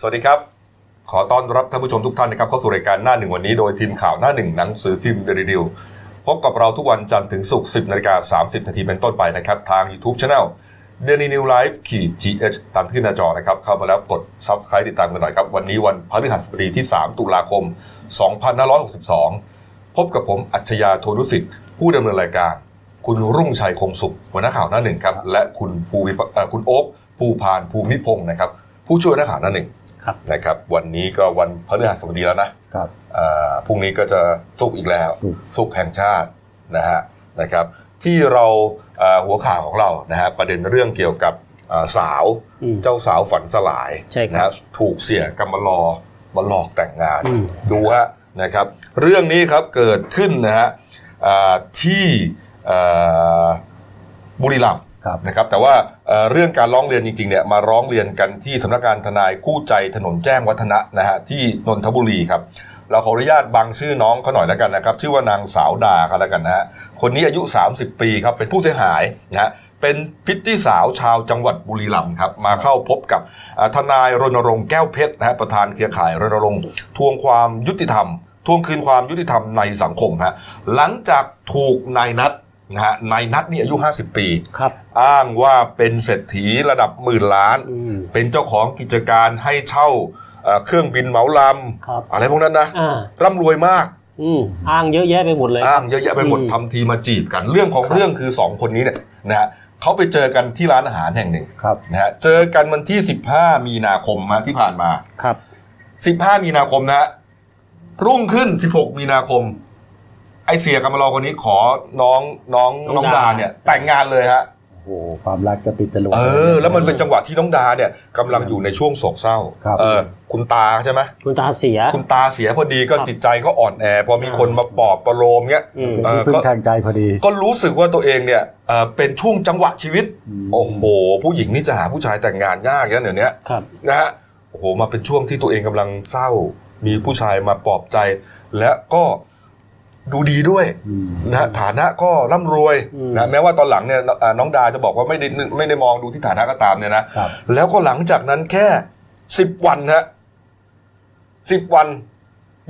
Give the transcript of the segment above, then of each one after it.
สวัสดีครับ ขอต้อนรับท่านผู้ชมทุกท่านนะครับเข้าสู่รายการหน้าหนึ่งวันนี้โดยทีมข่าวหน้าหนึ่งหนังสือพิมพ์เดลิวิวพบกับเราทุกวันจันทร์ถึงศุกร์10นาฬิกา30นาทีเป็นต้นไปนะครับ ทาง YouTube Channel Daily New Life ขีด GH ตามที่หน้าจอนะครับ เข้ามาแล้วกด Subscribe ติดตามกันหน่อยครับ วันนี้วันพฤหัสบดีที่ 3 ตุลาคม 2562 พบกับผมอัจฉริยะโทนุสิทธิ์ ผู้ดำเนินรายการ คุณรุ่งชัยคงสุขหัวหน้าข่าวหน้าหนึ่งครับและคุณภูวิคุณโอ๊คภูพานภูมิพงศ์นะครับผู้ช่วยหน้าข่าวหน้าหนึ่ง นะครับวันนี้ก็วันพฤหัสบดีแล้วนะครับอ่าพรุ่งนี้ก็จะสุกร์อีกแล้วศุกร์สุกร์แห่งชาตินะฮะนะครับ ที่เราอ่าหัวข่าวของเรานะฮะประเด็นเรื่องเกี่ยวกับอ่าสาวอืมเจ้าสาวฝันสลายใช่ครับนะฮะถูกเสียกรรมลอมาหลอกแต่งงานอืมดูฮะนะครับ เรื่องนี้ครับเกิดขึ้นนะฮะอ่าที่อ่าบุรีรัมย์ครับ นะครับแต่ว่าเรื่องการร้องเรียนจริงๆเนี่ยมาร้องเรียนกันที่สำนักงานทนายคู่ใจถนนแจ้งวัฒนะนะฮะที่นนทบุรีครับเราขออนุญาตบังชื่อน้องเขาหน่อยแล้วกันนะครับ ชื่อว่านางสาวดากันแล้วกันนะฮะคนนี้อายุ 30 ปีครับเป็นผู้เสียหายนะฮะเป็นพิตตี้สาวชาวจังหวัดบุรีรัมย์ครับมาเข้าพบกับทนายรณรงค์แก้วเพชรนะฮะประธานเครือข่ายรณรงค์ทวงความยุติธรรมทวงคืนความยุติธรรมในสังคมฮะหลังจากถูกนายนัท นะฮะนายนัทนี่อายุ 50 ปี ครับ อ้างว่าเป็นเศรษฐีระดับหมื่นล้าน อืม เป็นเจ้าของกิจการให้เช่าเอ่อเครื่องบินเหมาลครับำอะไรพวกนั้นนะอ่า ร่ำรวยมาก อืมอ้างเยอะแยะไปหมดเลย อ้างเยอะแยะไปหมดอืม ทำทีมาจีบกัน เรื่องของครับเรื่องคือสองคนนี้เนี่ยนะฮะเขาไปเจอกันที่ร้านอาหารแห่งหนึ่งครับ นะฮะเจอกันวันที่ 15 มีนาคมมาที่ผ่านมา ครับ 15 มีนาคมนะฮะรุ่งขึ้น 16 มีนาคม ไอเสียกำมารอคนนี้ขอน้องน้องน้น้อองงดา ดาเนี่ยแต่งงานเลยฮะ โอ้โหความรักจะปิดจะลงเออ แล้วมันเป็นจังหวะที่น้องดาเนี่ยกำลังอยู่ในช่วงโศกเศร้าครับ เออคุณตาใช่ไหมคุณตาเสีย คุณตาเสียพอดีก็ครับจิตใจก็อ่อนแอ พอมีคนมาปลอบประโลมเงี้ยอืมเออเพิ่งก็แทงใจพอดี ก็รู้สึกว่าตัวเองเนี่ยเออเป็นช่วงจังหวะชีวิตมโอ้โห ผู้หญิงนี่จะหาผู้ชายแต่งงานยากนะเดี๋ยวนี้ครับ นะฮะโอ้โหมาเป็นช่วงที่ตัวเองกำลังเศร้า มีผู้ชายมาปลอบใจ และก็ ดูดีด้วยอืมนะฮะฐานะก็ร่ำรวยอืมนะแม้ว่าตอนหลังเนี่ยเอ่อน้องดาจะบอกว่าไม่ได้ไม่ได้มองดูที่ฐานะก็ตามเนี่ยนะครับแล้วก็หลังจากนั้นแค่สิบวันฮะสิบวัน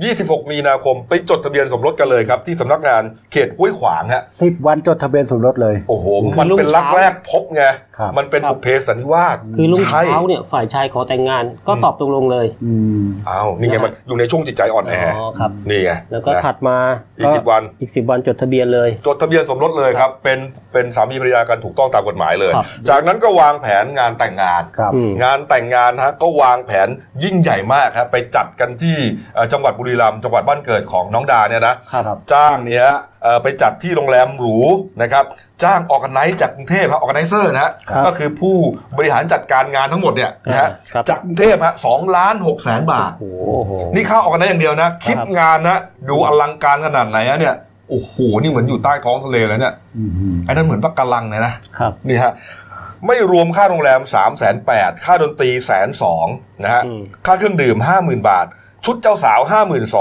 ยี่สิบหกมีนาคมไปจดทะเบียนสมรสกันเลยครับ ที่สำนักงานเขตห้วยขวางฮะสิบวันจดทะเบียนสมรสเลย โอ้โหคือมันเป็นรุ่งรักเช้าแรกพบไง ครับ มันเป็นครับ บุพเพสันนิวาสคือลุงใช่เช้าเนี่ยฝ่ายชายขอแต่งงานก็อืมตอบตกลงเลย อืม อ้าวนี่ไงนะฮะมันอยู่ในช่วงจิตใจอ่อนแออ๋อครับ นี่ไงแล้วก็นะถัดมาอีกสิบวัน อีกสิบวันจดทะเบียนเลย จดทะเบียนสมรสเลยครับ เป็นเป็นสามีภรรยากันถูกต้องตามกฎหมายเลย ครับ จากนั้นก็วางแผนงานแต่งงาน ครับ อืม งานแต่งงานฮะก็วางแผนยิ่งใหญ่มากครับไปจัดกันที่เอ่อจังหวัดบุรีรัมย์จังหวัดบ้านเกิดของน้องดาเนี่ยนะครับครับจ้างเนี่ยฮะเอ่อไปจัดที่โรงแรมหรูนะครับจ้างออกกันไนจากกรุงเทพฮะออกกันไนเซอร์นะฮะครับก็คือผู้บริหารจัดการงานทั้งหมดเนี่ยนะฮะครับจากกรุงเทพฮะสองล้านหกแสนบาทโอ้โหนี่ค่าออกกันไนอย่างเดียวนะ คิดงานนะดูอลังการขนาดไหนฮะเนี่ยโอ้โหนี่เหมือนอยู่ใต้ท้องทะเลเลยเนี่ยอืมไอ้นั่นเหมือนปะการังเลยนะครับนี่ฮะไม่รวมค่าโรงแรม3ามแสนแปดค่าดนตรีแสนสองนะฮะอืมค่าเครื่องดื่ม 50,000 บาท ชุดเจ้าสาว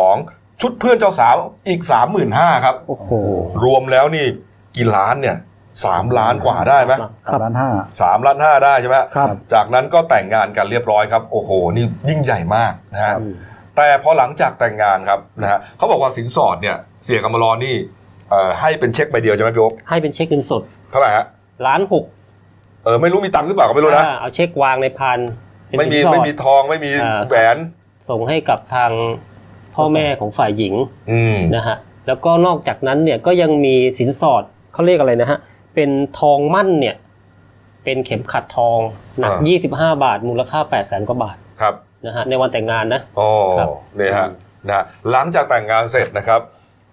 52,000ชุดเพื่อนเจ้าสาวอีก35,000ครับ โอ้โห รวมแล้วนี่กี่ล้านเนี่ยสามล้านกว่าได้ไหมสามล้านห้าสามล้านห้าได้ใช่ไหมครับจากนั้นก็แต่งงานกันเรียบร้อยครับ โอ้โห นี่ยิ่งใหญ่มากนะฮะอืมแต่พอหลังจากแต่งงานครับนะฮะเขาบอกว่าสินสอดเนี่ยเสียกรรมารอนี่เอ่อให้เป็นเช็คใบเดียวใช่ไหมพี่โอ๊คให้เป็นเช็คเงินสดเท่าไหร่ฮะล้านหกเออไม่รู้มีตังค์หรือเปล่าก็ไม่รู้นะอ่าเอาเช็ควางในพานเป็นไม่มีสินสอดไม่มีทองไม่มีอ่าแหวน ส่งให้กับทางพ่อแม่ของฝ่ายหญิงอืมนะฮะแล้วก็นอกจากนั้นเนี่ยก็ยังมีสินสอดเขาเรียกอะไรนะฮะเป็นทองมั่นเนี่ยเป็นเข็มขัดทองหนัก 25 บาท มูลค่า 8 0 0แสนกว่าบาทครับนะฮะในวันแต่งงานนะอ๋อครับเนี่ยฮะนะหลังจากแต่งงานเสร็จนะครับ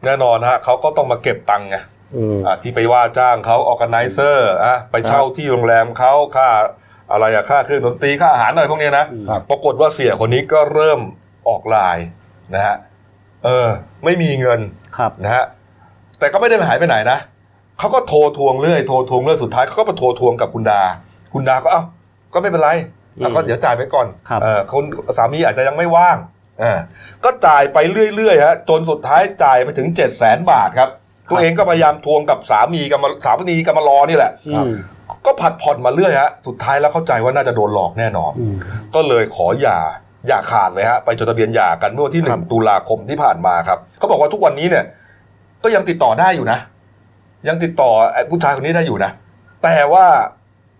แน่นอนฮะเขาก็ต้องมาเก็บตังค์ไงอืมอะที่ไปว่าจ้างเขาออ g a ไนเซอร์อะไปเช่าที่โรงแรมเขาค่า อะไรอะค่าเครื่องดนตรีค่าอาหารอะไรพวกเนี้ยนะ ครับ ปรากฏว่าเสียคนนี้ก็เริ่มออกไลายนะฮะเออ ไม่มีเงินครับ นะฮะแต่ก็ไม่ได้หายไปไหนนะเขาก็โทรทวงเรื่อยโทรทวงเรื่อยสุดท้ายเขาก็มาโทรทวงกับคุณดา คุณดาก็เอ้าก็ไม่เป็นไรแล้วก็อืมเดี๋ยวจ่ายไปก่อนครับ เออคนสามีอาจจะยังไม่ว่างเออก็จ่ายไปเรื่อยๆฮะจนสุดท้ายจ่ายไปถึงเจ็ดแสนบาทครับตัวเองก็พยายามทวงกับสามีกับมาสามีกับมารอนี่แหละ อืม ก็ผัดผ่อนมาเรื่อยฮะสุดท้ายแล้วเข้าใจว่าน่าจะโดนหลอกแน่นอนอืมก็เลยขอหย่าอย่าขาดเลยฮะไปจดทะเบียนหย่ากันเมื่อวันที่หนึ่งตุลาคมที่ผ่านมาครับเขาบอกว่าทุกวันนี้เนี่ย ก็ยังติดต่อได้อยู่นะ ยังติดต่อไอ้ผู้ชายคนนี้ได้อยู่นะ แต่ว่า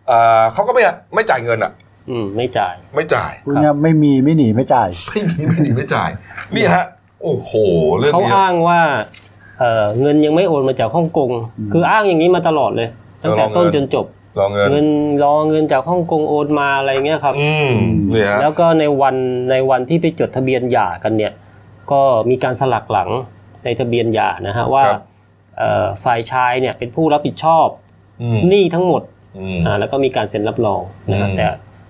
เอ่อเขาก็ไม่ไม่จ่ายเงินอะ อืม ไม่จ่าย ไม่จ่ายคุณเนี่ยไม่มีไม่หนีไม่จ่ายไม่มีไม่หนีไม่จ่ายนี่ฮะ โอ้โหเรื่องเขานี้อ้างว่าเอ่อเงินยังไม่โอนมาจากฮ่องกงอืมคืออ้างอย่างนี้มาตลอดเลยตั้งแต่ต้นจนจบ รอเงินเงินรอเงินจากฮ่องกงโอนมาอะไรเงี้ยครับ อืมนี่ฮะแล้วก็ในวันในวันที่ไปจดทะเบียนหย่ากันเนี่ย ก็มีการสลักหลังในทะเบียนหย่านะฮะว่าครับเอ่อฝ่ายชายเนี่ยเป็นผู้รับผิดชอบอืมหนี้ทั้งหมดอืมอ่าแล้วก็มีการเซ็นรับรองนะฮะอืมแต่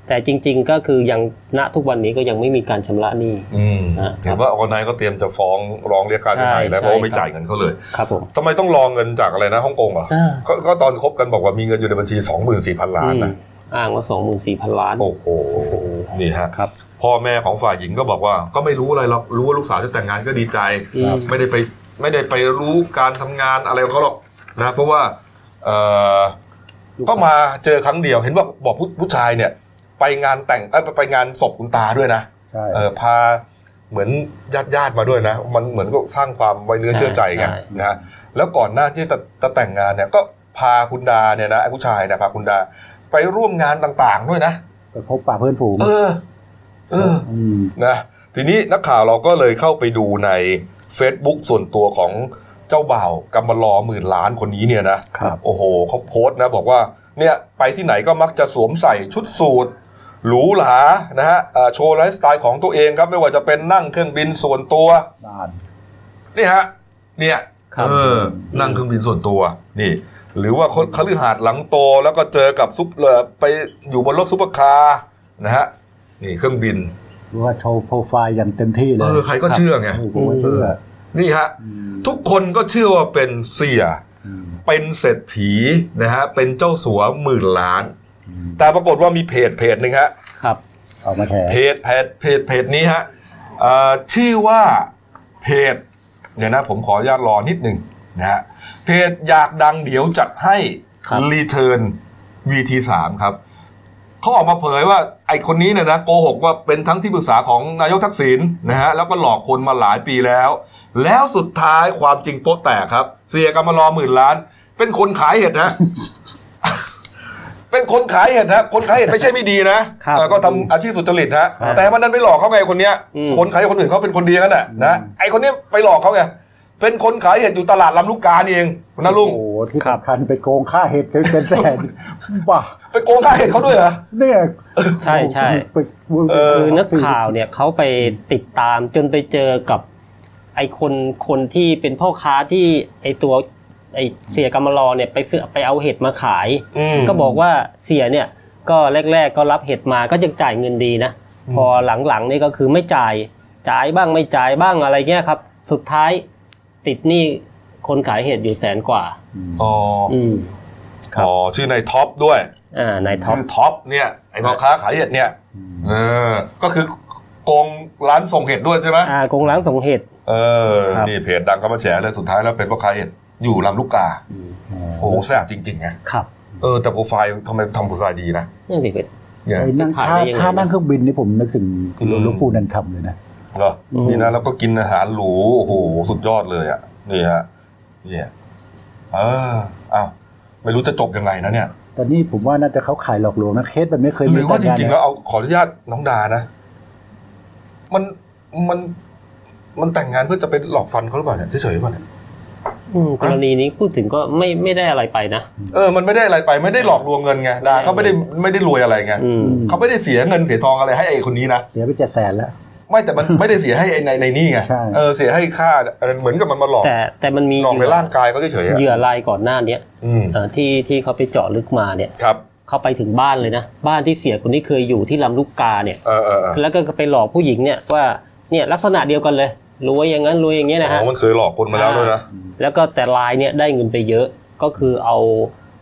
แต่จริง ๆ ก็คือยังณทุกวันนี้ก็ยังไม่มีการชำระหนี้อืมอะเห็นว่าออนไลน์ก็เตรียมจะฟ้องร้องเรียกค่าเสียหายแล้วใช่เพราะว่าไม่ใช่จ่ายเงินเขาเลย ครับผมทำไมต้องรอเงินจากอะไรนะฮ่องกงเหรออ่าก็ก็ตอนคบกันบอกว่ามีเงินอยู่ในบัญชี 24,000 ล้านนะอืมอ้างว่าสองหมื่นสี่พันล้าน โอ้โห นี่ฮะครับพ่อแม่ของฝ่ายหญิงก็บอกว่า ก็ไม่รู้อะไรหรอกรู้ว่าลูกสาวจะแต่งงานก็ดีใจอืมไม่ได้ไปไม่ได้ไปรู้การทำงานอะไรของเขาหรอกนะเพราะว่าเอ่อก็มาเจอครั้งเดียวเห็นว่าบอกผู้ผู้ชายเนี่ย ไปงานแต่งเอ้ยไปงานศพคุณตาด้วยนะใช่เออพาเหมือนญาติญาติๆมาด้วยนะ มันเหมือนก็สร้างความไว้เนื้อเชื่อใจไงใช่นะฮะแล้วก่อนหน้าที่จะจะแต่งงานเนี่ยก็พาคุณดาเนี่ยนะไอ้ผู้ชายเนี่ยพาคุณดา ไปร่วมงานต่างๆด้วยนะไปพบปะเพื่อนฝูงเออ เออมนะทีนี้นักข่าวเราก็เลยเข้าไปดูใน Facebook ส่วนตัวของเจ้าบ่าวกำมะลอหมื่นล้านคนนี้เนี่ยนะครับโอ้โหเขาโพสต์นะ บอกว่าเนี่ยไปที่ไหนก็มักจะสวมใส่ชุดสูท หรูหรานะฮะเอ่อโชว์ไลฟ์สไตล์ของตัวเองครับไม่ว่าจะเป็นนั่งเครื่องบินส่วนตัวบ้านนี่ฮะเนี่ยครับเออนั่งเครื่องบินส่วนตัวนี่ หรือว่าคนคฤหาสน์หลังโตแล้วก็เจอกับซุปเอ่อไปอยู่บนรถซุปเปอร์คาร์นะฮะนี่เครื่องบินหรือว่าโชว์โปรไฟล์อย่างเต็มที่เลยเออใครก็เชื่อไงโอ้โหเชื่อนี่ฮะมทุกคนก็เชื่อว่าเป็นเสียอืมเป็นเศรษฐีนะฮะเป็นเจ้าสัวหมื่นล้านอืม แต่ปรากฏว่ามีเพจเพจหนึ่งฮะครับเอามาแชร์เพจเพจเพจเพจนี้ฮะเอ่อชื่อว่าเพจเดี๋ยวนะผมขออนุญาตรอนิดหนึ่งนะฮะเพจอยากดังเดี๋ยวจัดให้ครับรีเทิร์น VT3 ครับเขาออกมาเผยว่าไอคนนี้เนี่ยนะโกหกว่าเป็นทั้งที่ปรึกษาของนายกทักษิณนะฮะแล้วก็หลอกคนมาหลายปีแล้ว แล้วสุดท้ายความจริงโป๊ะแตกครับ เสียกำมารอหมื่นล้าน เป็นคนขายเห็ดฮะ เป็นคนขายเห็ดฮะคนขายเห็ดไม่ใช่ไม่ดีนะครับเออก็ทำอาชีพสุจริตฮะครับแต่มันนั้นไปหลอกเขาไงคนเนี้ย อืม คนขายคนอื่นเขาเป็นคนดีกันน่ะนะไอคนนี้ไปหลอกเขาไงเป็นคนขายเห็ดอยู่ตลาดลำลูกกานี่เองนะลุงโอ้โหที่สำคัญไปโกงค่าเห็ดเป็นแสนบ้าไปโกงขายเห็ดเขาด้วยเหรอ เนี่ยใช่ใช่ ไปเออคือนักข่าวเนี่ยเขาไปติดตามจนไปเจอกับไอคนคนที่เป็นพ่อค้าที่ไอตัว ไอเสียกำมะลอเนี่ยไปซื้อไปเอาเห็ดมาขายอืมก็บอกว่าเสียเนี่ยก็แรก ๆ ก็รับเห็ดมาก็ยังจ่ายเงินดีนะ พอหลังๆนี่ก็คือไม่จ่ายจ่ายบ้างไม่จ่ายบ้างอะไรเงี้ยครับ สุดท้ายติดหนี้คนขายเห็ดอยู่แสนกว่า อ๋ออืมครับอ๋อชื่อนายท็อปด้วยอ่านายท็อปชื่อท็อปเนี่ยไอ้พ่อค้าขายเห็ดเนี่ยเออก็คือโกงร้านส่งเห็ดด้วยใช่ไหมอ่าโกงร้านส่งเห็ดเออครับนี่เพจดังก็มาแฉเลยสุดท้ายแล้วเป็นพ่อค้าเห็ด อยู่ลำลูกกาโอ้โหแซ่บจริงๆไงครับเออแต่โปรไฟล์ทำไมทำโปรไฟล์ดีนะนี่เป็นเนี่ยไอ้นั่งถ่ายท่าได้ยังไงท่านั่งเครื่องบินนี่ผมนึกถึงคุณอืมหลวงปู่นันคำเลยนะเหรออืมนี่นะแล้วก็กินอาหารหรูโอ้โหสุดยอดเลยอะนี่ฮะเนี่ยเอออ้าวไม่รู้จะจบยังไงนะเนี่ยตอนนี้ผมว่าน่าจะเขาขายหลอกลวงนะเคสมันไม่เคยหมีรือว่าจแต่งงานริงๆนะแล้วเอาขออนุญาตน้องดานะ มันมันมันแต่งงานเพื่อจะไปหลอกฟันเขาหรือเปล่าเนี่ยเฉยๆหรือเปล่าเนี่ยอืม กรณีนี้พูดถึงก็ไม่ไม่ได้อะไรไปนะเออมันไม่ได้อะไรไปไม่ได้หลอกลวงเงินไงดาเขาไม่ได้ไม่ได้รวยอะไรไงอืมเขาไม่ได้เสียเงินเสียทองอะไรให้ไอ้คนนี้นะเสียไปเจ็ดแสนแล้วไม่แต่มันไม่ได้เสียให้ไอ้ในในนี่ไงใช่เออเสียให้ค่าเหมือนกับมันมาหลอกแต่แต่มันมีหลอกในร่างกายเขาเฉยๆอะเหยื่อรายก่อนหน้าเนี้ยอืมเอ่อที่ที่เขาไปเจาะลึกมาเนี่ยครับเขาไปถึงบ้านเลยนะบ้านที่เสียคนนี้เคยอยู่ที่ลำลูกกาเนี่ยเออเออเออแล้วก็ไปหลอกผู้หญิงเนี่ยว่าเนี่ยลักษณะเดียวกันเลย รวยอย่างนั้นรวยอย่างเงี้ยนะอ๋ฮะอมันเคยหลอกคนมาแล้วด้วยนะแล้วก็แต่ลายเนี่ยได้เงินไปเยอะก็คือเอา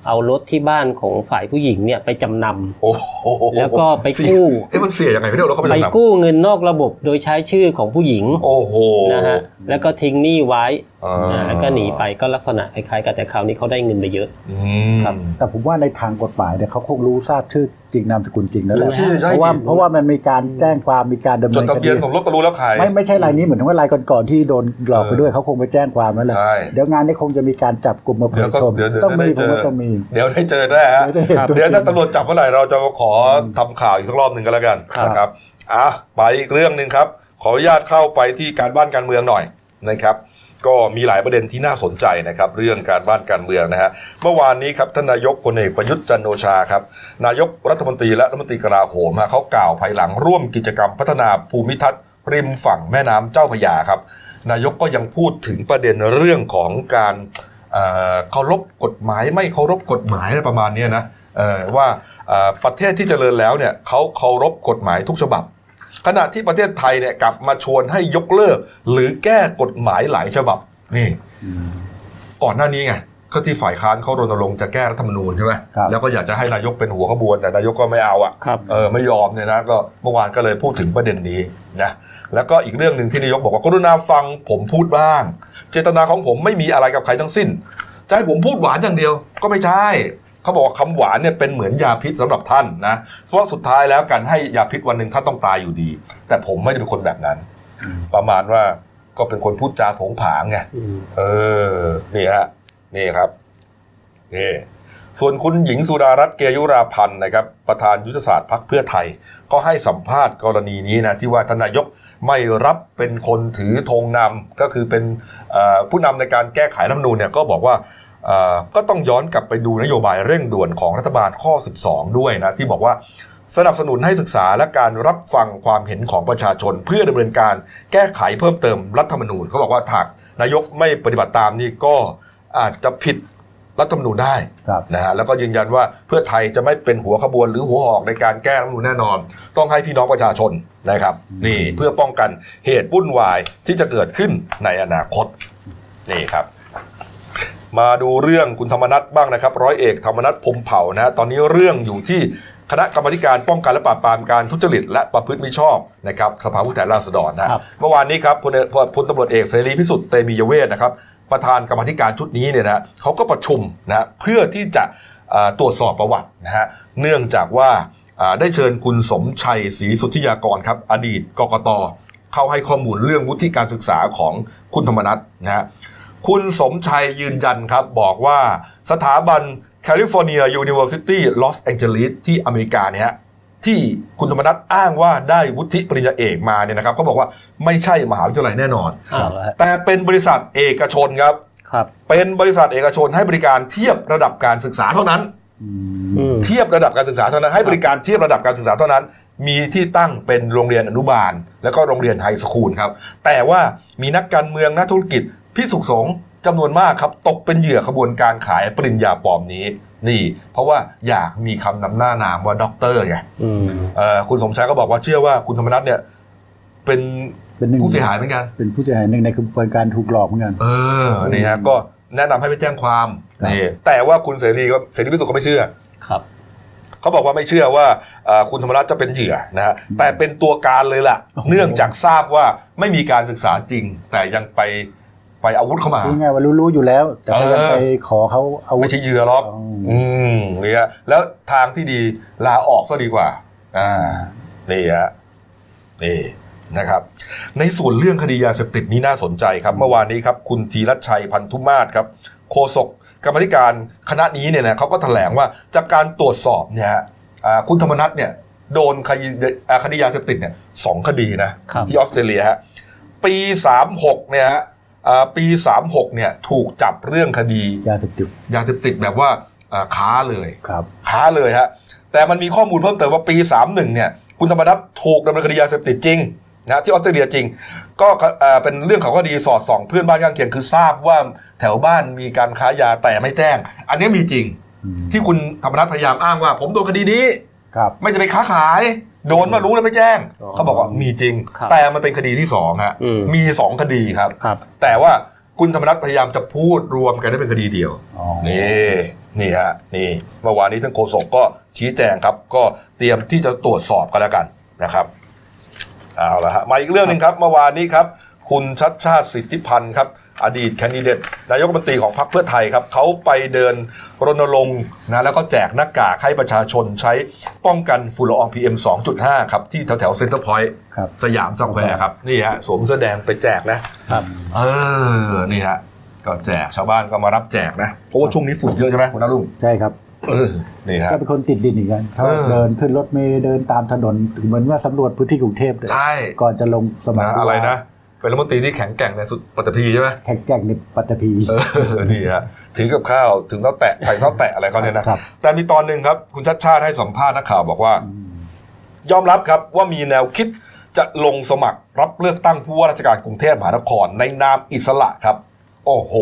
เอารถที่บ้านของฝ่ายผู้หญิงเนี่ยไปจำนำโอ้โหแล้วก็ไปกู้เอ๊ะมันเสียยังไงไม่ได้เอารถเข้าไปไปจำนำกู้เงินนอกระบบโดยใช้ชื่อของผู้หญิง โอ้โหนะฮะแล้วก็ทิ้งหนี้ไว้อ่าอ่าแล้วก็หนีไปก็ลักษณะคล้ายๆกันแต่คราวนี้เขาได้เงินไปเยอะอืมครับแต่ผมว่าในทางกฎหมายเนี่ยเขาคงรู้ทราบชื่อ จริงนามสกุลจริงแล้วแหละรู้ใช่เพราะว่าดิเพราะว่ามันมีการแจ้งความมีการดำจเนิดนทะคเบีดียนสมรสก็รู้แล้วใครไม่ไม่ใช่รายนี้เหมือนว่ารายก่อนๆที่โดนหลอกไปด้วยเขาคงไปแจ้งความแล้วแหละใช่เดี๋ยวงานนี้คงจะมีการจับกลุ่มมาเผเดี๋ยยวก็ชมเดี๋ยวเดี๋ยวต้องมีได้ผเจมอว่าต้องมี เดี๋ยวได้เจอแน่ฮะเดี๋ยวได้เห็นตัวจริงเดี๋ยวถ้าตำรวจจับเมื่อไหร่เราจะขอทำข่าวอีกสักรอบหนึ่งก็แล้วกันครับนะครับอะไปอีกเรื่องหนึ่งครับ ขออนุญาตเข้าไปที่การบ้านการเมืองหน่อยนะครับ ก็มีหลายประเด็นที่น่าสนใจนะครับ เรื่องการบ้านการเมืองนะฮะเมื่อวานนี้ครับท่านนายกพลเอกประยุทธ์จันโอชาครับนายกรัฐมนตรีและรัฐมนตรีกลาโหมเขากล่าวภายหลังร่วมกิจกรรมพัฒนาภูมิทัศน์ริมฝั่งแม่น้ำเจ้าพยาครับ นายกก็ยังพูดถึงประเด็นเรื่องของการเคารพกฎหมายไม่เคารพกฎหมายอะไรประมาณนี้นะว่าประเทศที่เจริญแล้วเนี่ยเขาเคารพกฎหมายทุกฉบับ ขณะที่ประเทศไทยเนี่ยกลับมาชวนให้ยกเลิก หรือแก้กฎหมายหลายฉบับนี่ก่อนหน้านี้ไงก็ที่ฝ่ายค้านเขารณรงค์จะแก้รัฐธรรมนูญใช่ไหมครับแล้วก็อยากจะให้นายกเป็นหัวขบวนแต่นายกก็ไม่เอาอะครับเออไม่ยอมเนี่ยนะก็เมื่อวานก็เลยพูดถึงประเด็นนี้นะแล้วก็อีกเรื่องหนึ่งที่นายกบอกว่ากรุณาฟังผมพูดบ้าง เจตนาของผมไม่มีอะไรกับใครทั้งสิ้นจะให้ผมพูดหวานอย่างเดียวก็ไม่ใช่ เขาบอกว่าคำหวานเนี่ยเป็นเหมือนยาพิษสำหรับท่านนะเพราะสุดท้ายแล้วการให้ยาพิษวันหนึ่งท่านต้องตายอยู่ดี แต่ผมไม่ได้เป็นคนแบบนั้น ประมาณว่าก็เป็นคนพูดจาโผงผางไงอืมเออนี่ฮะนี่ครับนี่ส่วนคุณหญิงสุดารัตน์เกยุราพันธ์นะครับ ประธานยุทธศาสตร์พรรคเพื่อไทย ก็ให้สัมภาษณ์กรณีนี้นะที่ว่าทานนายกไม่รับเป็นคนถือธงนำก็คือเป็นเอ่อผู้นำในการแก้ไขรัฐธรรมนูญเนี่ยก็บอกว่าเอ่อ ก็ต้องย้อนกลับไปดูนโยบายเร่งด่วนของรัฐบาลข้อ 12 ด้วยนะที่บอกว่าสนับสนุนให้ศึกษาและการรับฟังความเห็นของประชาชน เพื่อดำเนินการแก้ไขเพิ่มเติมรัฐธรรมนูญเขาบอกว่าถากนายกไม่ปฏิบัติตามนี่ก็อาจจะผิดรัฐธรรมนูญได้ครับนะฮะแล้วก็ยืนยันว่าเพื่อไทยจะไม่เป็นหัวขบวนหรือหัวหอกในการแก้รัฐธรรมนูญแน่นอน ต้องให้พี่น้องประชาชนนะครับ นี่เพื่อป้องกันเหตุวุ่นวายที่จะเกิดขึ้นในอนาคตนี่ครับ มาดูเรื่องคุณธรรมนัฐบ้างนะครับร้อยเอกธรรมนัฐพรหมเผ่านะฮะตอนนี้เรื่องอยู่ที่คณะกรรมาธิการป้องกันและปราบปรามการทุจริตและประพฤติมิชอบนะครับสภาผู้แทนราษฎรนะฮะครับเมื่อวานนี้ครับพลเอกพลตำรวจเอกเสรีพิสุทธิ์เตมียเวทนะครับประธานกรรมาธิการชุดนี้เนี่ยนะเขาก็ประชุมนะฮะเพื่อที่จะอ่าตรวจสอบประวัตินะฮะเนื่องจากว่าอ่าได้เชิญคุณสมชัยศรีสุทธิยากรครับอดีตกกตเข้าให้ข้อมูลเรื่องวุฒิการศึกษาของคุณธรรมนัฐนะฮะ คุณสมชัยยืนยันครับ บอกว่าสถาบัน California University Los Angeles ที่อเมริกาเนี่ยฮะที่คุณธรรมนัสอ้างว่าได้วุฒิปริญญาเอกมาเนี่ยนะครับเขาบอกว่าไม่ใช่มหาวิทยาลัยแน่นอนเอาละฮะแต่เป็นบริษัทเอกชนครับครับ เป็นบริษัทเอกชนให้บริการเทียบระดับการศึกษาเท่านั้นอือืมมเทียบระดับการศึกษาเท่านั้นให้บริการเทียบระดับการศึกษาเท่านั้น มีที่ตั้งเป็นโรงเรียนอนุบาล แล้วก็โรงเรียน high school ครับ แต่ว่ามีนักการเมืองนักธุรกิจ พิสุขสงฆ์จำนวนมากครับตกเป็นเหยื่อขบวนการขายปริญญาปลอมนี้ นี่ เพราะว่าอยากมีคำนำหน้านามว่าด็อกเตอร์ไงอืมเอ่อคุณสมชายก็บอกว่าเชื่อว่าคุณธรรมนัฐเนี่ย เป็นเป็นหนึ่งผู้เสียหายเหมือนกันเป็นผู้เสียหายหนึ่งในกระบวนการถูกหลอกเหมือนกัน เออนี่ฮะก็แนะนำให้ไปแจ้งความครับนี่แต่ว่าคุณเสรีก็เสรีพิสุทธิ์ก็ไม่เชื่อครับเขาบอกว่าไม่เชื่อว่าเอ่อคุณธรรมรัฐจะเป็นเหยื่อนะฮะแต่เป็นตัวการเลยล่ะ เนื่องจากทราบว่าไม่มีการศึกษาจริง แต่ยังไป ไปอาวุธเข้ามานี่ไงว่ารู้ๆอยู่แล้ว แต่ก็ยังเออไปขอเขาเอาวุไม่ธใช่เหยื่อหรอกอืมอืมนี่ฮะแล้วทางที่ดีลาออกซะดีกว่า อ่านี่ฮะนี่นะครับ ในส่วนเรื่องคดียาเสพติดนี้น่าสนใจครับ เมื่อวานนี้ครับ คุณธีรัชชัยพันธุมาศครับ โฆษกกรรมาธิการคณะนี้เนี่ยนะเขาก็แถลงว่าจากการตรวจสอบเนี่ยฮะอ่าคุณธรรมนัฐเนี่ยโดนคดีอ่าคดียาเสพติดเนี่ยสองคดีนะครับที่ออสเตรเลียฮะปีสามหกเนี่ยฮะอ่า ปีสามหกเนี่ยถูกจับเรื่องคดียาเสพติดยาเสพติดแบบว่าอ่าค้าเลยครับค้าเลยฮะแต่มันมีข้อมูลเพิ่มเติมว่าปี31เนี่ยคุณธรรมนัฐถูกดำเนินคดียาเสพติดจริงนะที่ออสเตรเลียจริง ก็เอ่อเป็นเรื่องของคดีสอดส่องเพื่อนบ้านข้างเคียงคือทราบว่าแถวบ้านมีการค้ายาแต่ไม่แจ้ง อันนี้มีจริงอืมที่คุณธรรมนัฐพยายามอ้างว่า ผมโดนคดีนี้ครับไม่จะไปค้าขาย โดนมารู้แล้วไม่แจ้งอ๋อเขาบอกว่ามีจริงครับแต่มันเป็นคดีที่สองฮะอืมมีสองคดีครับครับ แต่ว่าคุณธรรมนัฐพยายามจะพูดรวมกันได้เป็นคดีเดียวอ๋อนี่นี่ฮะนี่เมื่อวานนี้ท่านโฆษกก็ชี้แจงครับ ก็เตรียมที่จะตรวจสอบกันแล้วกันนะครับเอาละฮะมาอีกเรื่องหนึ่งครับเมื่อวานนี้ครับ คุณชัดชาติสิทธิพันธ์ครับ อดีตแคนดิเดตนายกรัฐมนตรีของพรรคเพื่อไทยครับเขาไปเดินรณรงค์นะแล้วก็แจกหน้ากากให้ประชาชนใช้ป้องกันฝุ่นละออง PM 2.5 ครับที่แถวแถวเซ็นเตอร์พอยต์ครับสยามสแควร์ครับนี่ฮะสวมเสื้อแดงไปแจกนะครับเออนี่ฮะก็แจกชาวบ้านก็มารับแจกนะเพราะว่าช่วงนี้ฝุ่นเยอะใช่ไหมคุณน้าลุงใช่ครับเออนี่ฮะก็เป็นคนติดดินอีกกันเขาเออเดินขึ้นรถเมล์เดินตามถนนเหมือนว่าสำรวจพื้นที่กรุงเทพเลยใช่ก่อนจะลงสมัคนะรอะไรนะ เป็นรัฐมนตรีที่แข็งแกร่งในสุดปัตตภีใช่ไหมแข่งแก่งในปัตตภีเออนี่ฮะถือกับข้าวถึงเท้าแตะใส่เท้าแตะอะไรเขาเนี่ยนะครับ แต่มีตอนหนึ่งครับ คุณชัดชาติให้สัมภาษณ์นักข่าวบอกว่า ยอมรับครับว่ามีแนวคิดจะลงสมัครรับเลือกตั้งผู้ว่าราชการกรุงเทพมหานครในนามอิสระครับ โอ้โห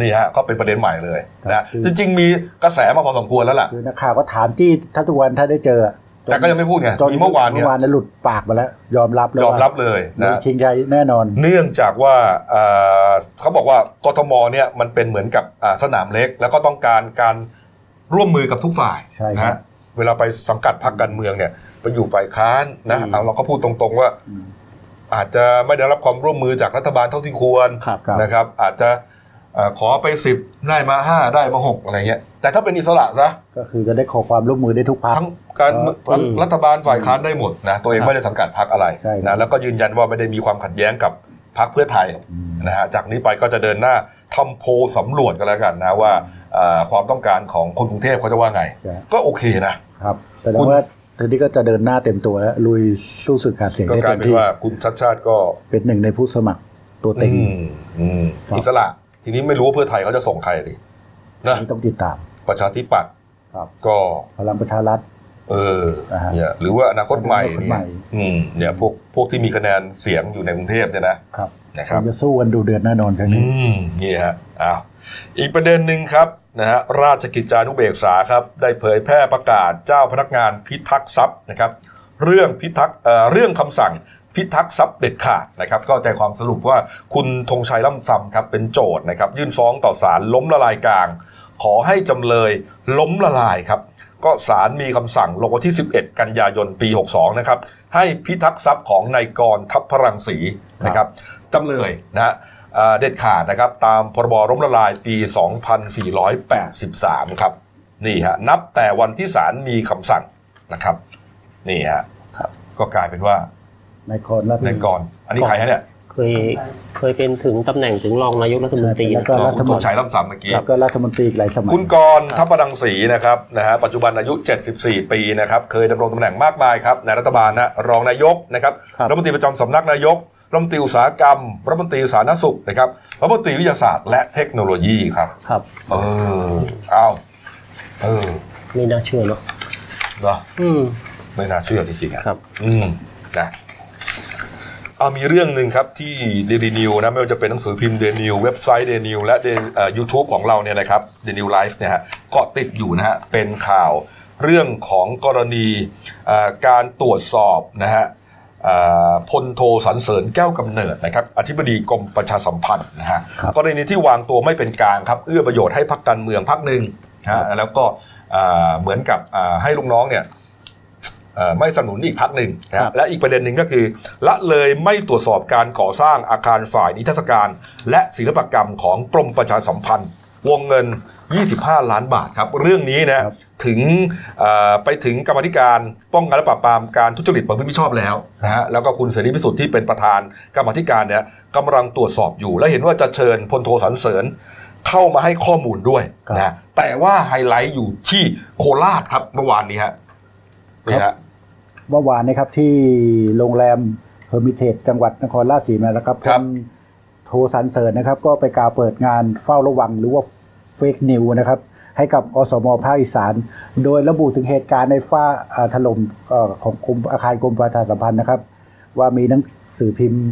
นี่ฮะก็เป็นประเด็นใหม่เลยนะจริง ๆ มีกระแสมาพอสมควรแล้วล่ะคือนักข่าวก็ถามที่ถ้าทุกวันถ้าได้เจอ แต่ก็ยังไม่พูดไงจนมีเมื่อวานเนี่ยเมื่อวานนั้นหลุดปากมาแล้ว ยอมรับแล้วยอมรับว่าเลยลงนะชิงชัยแน่นอน เนื่องจากว่าเอ่อเขาบอกว่ากทมเนี่ยมันเป็นเหมือนกับอ่าสนามเล็ก แล้วก็ต้องการการร่วมมือกับทุกฝ่ายใช่ครับนะฮะเวลาไปสังกัดพรรคการเมืองเนี่ยไปอยู่ฝ่ายค้านนะอืมเอาเราก็พูดตรงๆว่าอืมอาจจะไม่ได้รับความร่วมมือจากรัฐบาลเท่าที่ควรครับครับนะครับ อาจจะเอ่อขอไปสิบได้มาห้าได้มาหกอะไรเงี้ย แต่ถ้าเป็นอิสระซะก็คือจะได้ขอความร่วมมือได้ทุกพรรคทั้งการเออทั้งอืมรัฐบาลฝ่ายค้านได้หมดนะตัวเองครับไม่ได้สังกัดพรรคอะไรใช่ครับนะแล้วก็ยืนยันว่าไม่ได้มีความขัดแย้งกับพรรคเพื่อไทยอืมนะฮะจากนี้ไปก็จะเดินหน้าทำโพลสำรวจกันแล้วกันนะว่าเอ่อความต้องการของคนกรุงเทพเขาจะว่าไงใช่ก็โอเคนะครับแสดคุงณว่าทีนี้ก็จะเดินหน้าเต็มตัวแล้วลุยสู้ศึกหาเสียงก็ได้กลาเต็ยมเป็นที่ว่าคุณชัดชาติก็เป็นหนึ่งในผู้สมัครตัวเต็งอืมอืมครับอิสระ ทีนี้ไม่รู้ว่าเพื่อไทยเขาจะส่งใครดินะนี่ต้องติดตาม ประชาธิปัตย์ครับก็พลังประชารัฐเออนะฮะเนี่ยหรือว่าอนาคตใหม่อนาคตเนี่ใหม่ยอืมเนี่ยพวกพวกที่มีคะแนนเสียงอยู่ในกรุงเทพเนี่ยนะครับนะครับจะสู้กันดูเดือดแน่นอนครั้งอืนี้มนี่ฮะอ้าวอีกประเด็นหนึ่งครับนะฮะราชกิจจานุเบกษาครับได้เผยแพร่ประกาศเจ้าพนักงานพิทักษ์ทรัพย์นะครับ เรื่องพิทักษ์เอ่อเรื่องคำสั่งพิทักษ์ทรัพย์เด็ดขาดนะครับก็ใจความสรุปว่าคุณธงชัยล่ำซำครับเป็นโจทย์นะครับยื่นฟ้องต่อศาลล้มละลายกลาง ขอให้จำเลยล้มละลายครับ ก็ศาลมีคำสั่งลงวันที่ 11 กันยายนปี 62 นะครับ ให้พิทักษ์ทรัพย์ของนายกรทัพพรังสีนะครับจำเลยนะฮะเอ่อเด็ดขาดนะครับ ตามพรบล้มละลายปี 2483 ครับนี่ฮะนับแต่วันที่ศาลมีคำสั่งนะครับนี่ฮะครับก็กลายเป็นว่าในคอนแล้วนายกรอันนี้ใครฮะเนี่ย เคยเคยเป็นถึงตำแหน่งถึงรองนายกรัฐมนตรีแล้วนะก็ครับรัฐคุณมธนงตชัรียล่ำซำเมื่อกี้แล้วก็รัฐมนตรีอีกหลายสมัยคุณกรณ์ทัพพดังศรีนะครับนะฮะปัจจุบันอายุ 74 ปีนะครับเคยดำรงตำแหน่งมากมายครับในรัฐบาลนะรองนายกนะครับครับรัฐมนตรีประจำสำนักนายกรัฐมนตรีอุตสาหกรรมรัฐมนตรีสาธารณสุขนะครับรัฐมนตรีวิทยาศาสตร์และเทคโนโลยีครับครับ เออเอาเออไม่น่าเชื่อเนาะเนาะอืมไม่น่าเชื่อจริงๆอะครับ อืมนะ เอามีเรื่องหนึ่งครับที่เดลินิวส์นะไม่ว่าจะเป็นหนังสือพิมพ์เดลินิวส์เว็บไซต์เดลินิวส์และยูทูบของเราเนี่ยนะครับเดลินิวส์ไลฟ์เนี่ยฮะเกาะติดอยู่นะฮะเป็นข่าวเรื่องของกรณีเอ่อการตรวจสอบนะฮะเอ่อพลโทสรรเสริญแก้วกำเนิดนะครับอธิบดีกรมประชาสัมพันธ์นะฮะครับกรณีที่วางตัวไม่เป็นกลางครับเอื้อประโยชน์ให้พรรคการเมืองพรรคหนึ่งนะฮะแล้วก็เอ่อเหมือนกับอ่าให้ลูกน้องเนี่ยเอ่อ ไม่สนับสนุนอีกพักหนึ่งนะครัฮะบและอีกประเด็นหนึ่งก็คือ ละเลยไม่ตรวจสอบการก่อสร้างอาคารฝ่ายนิทรรศการ และศิลปกรรมของกรมประชาสัมพันธ์ วงเงิน 25 ล้านบาทครับ เรื่องนี้นะถึงเอ่อไปถึงกรรมาธิการป้องกันและปราบปรามการทุจริตประพฤติมิชอบแล้วนะฮะแล้วก็คุณเสรีพิสุทธิ์ที่เป็นประธานกรรมาธิการเนี่ยกำลังตรวจสอบอยู่ และเห็นว่าจะเชิญพลโทสันเสริญเข้ามาให้ข้อมูลด้วยนะฮะแต่ว่าไฮไลท์อยู่ที่โคราชครับเมื่อวานนี้ฮะนี่ฮะ เมื่อวานนะครับที่โรงแรมเฮอร์มิเทจจังหวัดนครราชสีมานะครับครับพลโทสรรเสริญนะครับ ก็ไปกล่าวเปิดงานเฝ้าระวังหรือว่า fake news นะครับ ให้กับอสมภาคอีสาน โดยระบุถึงเหตุการณ์ในฝ้าอ่าถล่มเอ่อของกรมอาคารกรมประชาสัมพันธ์นะครับ ว่ามีหนังสือพิมพ์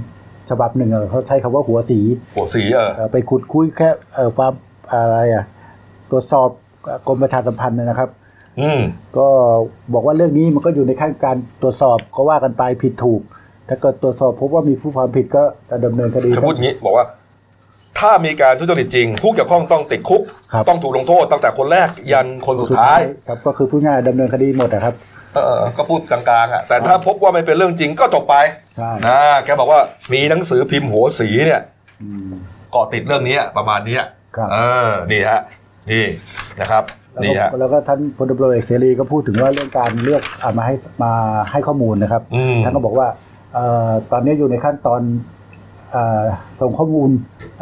ฉบับหนึ่งเอ่อเขาใช้คำว่าหัวสี หัวสีเออ เอ่อไปขุดคุยแค่เอ่อความอะไรอะตรวจสอบกรมประชาสัมพันธ์นะครับอืม ก็บอกว่าเรื่องนี้มันก็อยู่ในขั้นการตรวจสอบก็ว่ากันไปผิดถูก ถ้าเกิดตรวจสอบพบว่ามีผู้ความผิดก็จะดำเนินคดีจะพูดอย่างนี้บอกว่า ถ้ามีการทุจริตจริงผู้เกี่ยวข้องต้องติดคุกครับต้องถูกลงโทษตั้งแต่คนแรกยันคนสุดท้ายครับก็คือผู้ง่ายดำเนินคดีหมดนะครับเออก็พูดกลางๆอะแต่ถ้าพบว่าไม่เป็นเรื่องจริงก็จบไปใช่นะแกบอกว่ามีหนังสือพิมพ์หัวสีเนี่ยอืมเกาะติดเรื่องนี้ประมาณนี้ครับเออนี่ฮะนี่นะครับ แล้วนี่ก็ฮะแล้วก็ท่านพลตำรวจเอกเสรีก็พูดถึงว่าเรื่องการเลือกอ่ามาให้มาให้ข้อมูลนะครับอืมท่านก็บอกว่าเอ่อตอนนี้อยู่ในขั้นตอนเอ่อส่งข้อมูล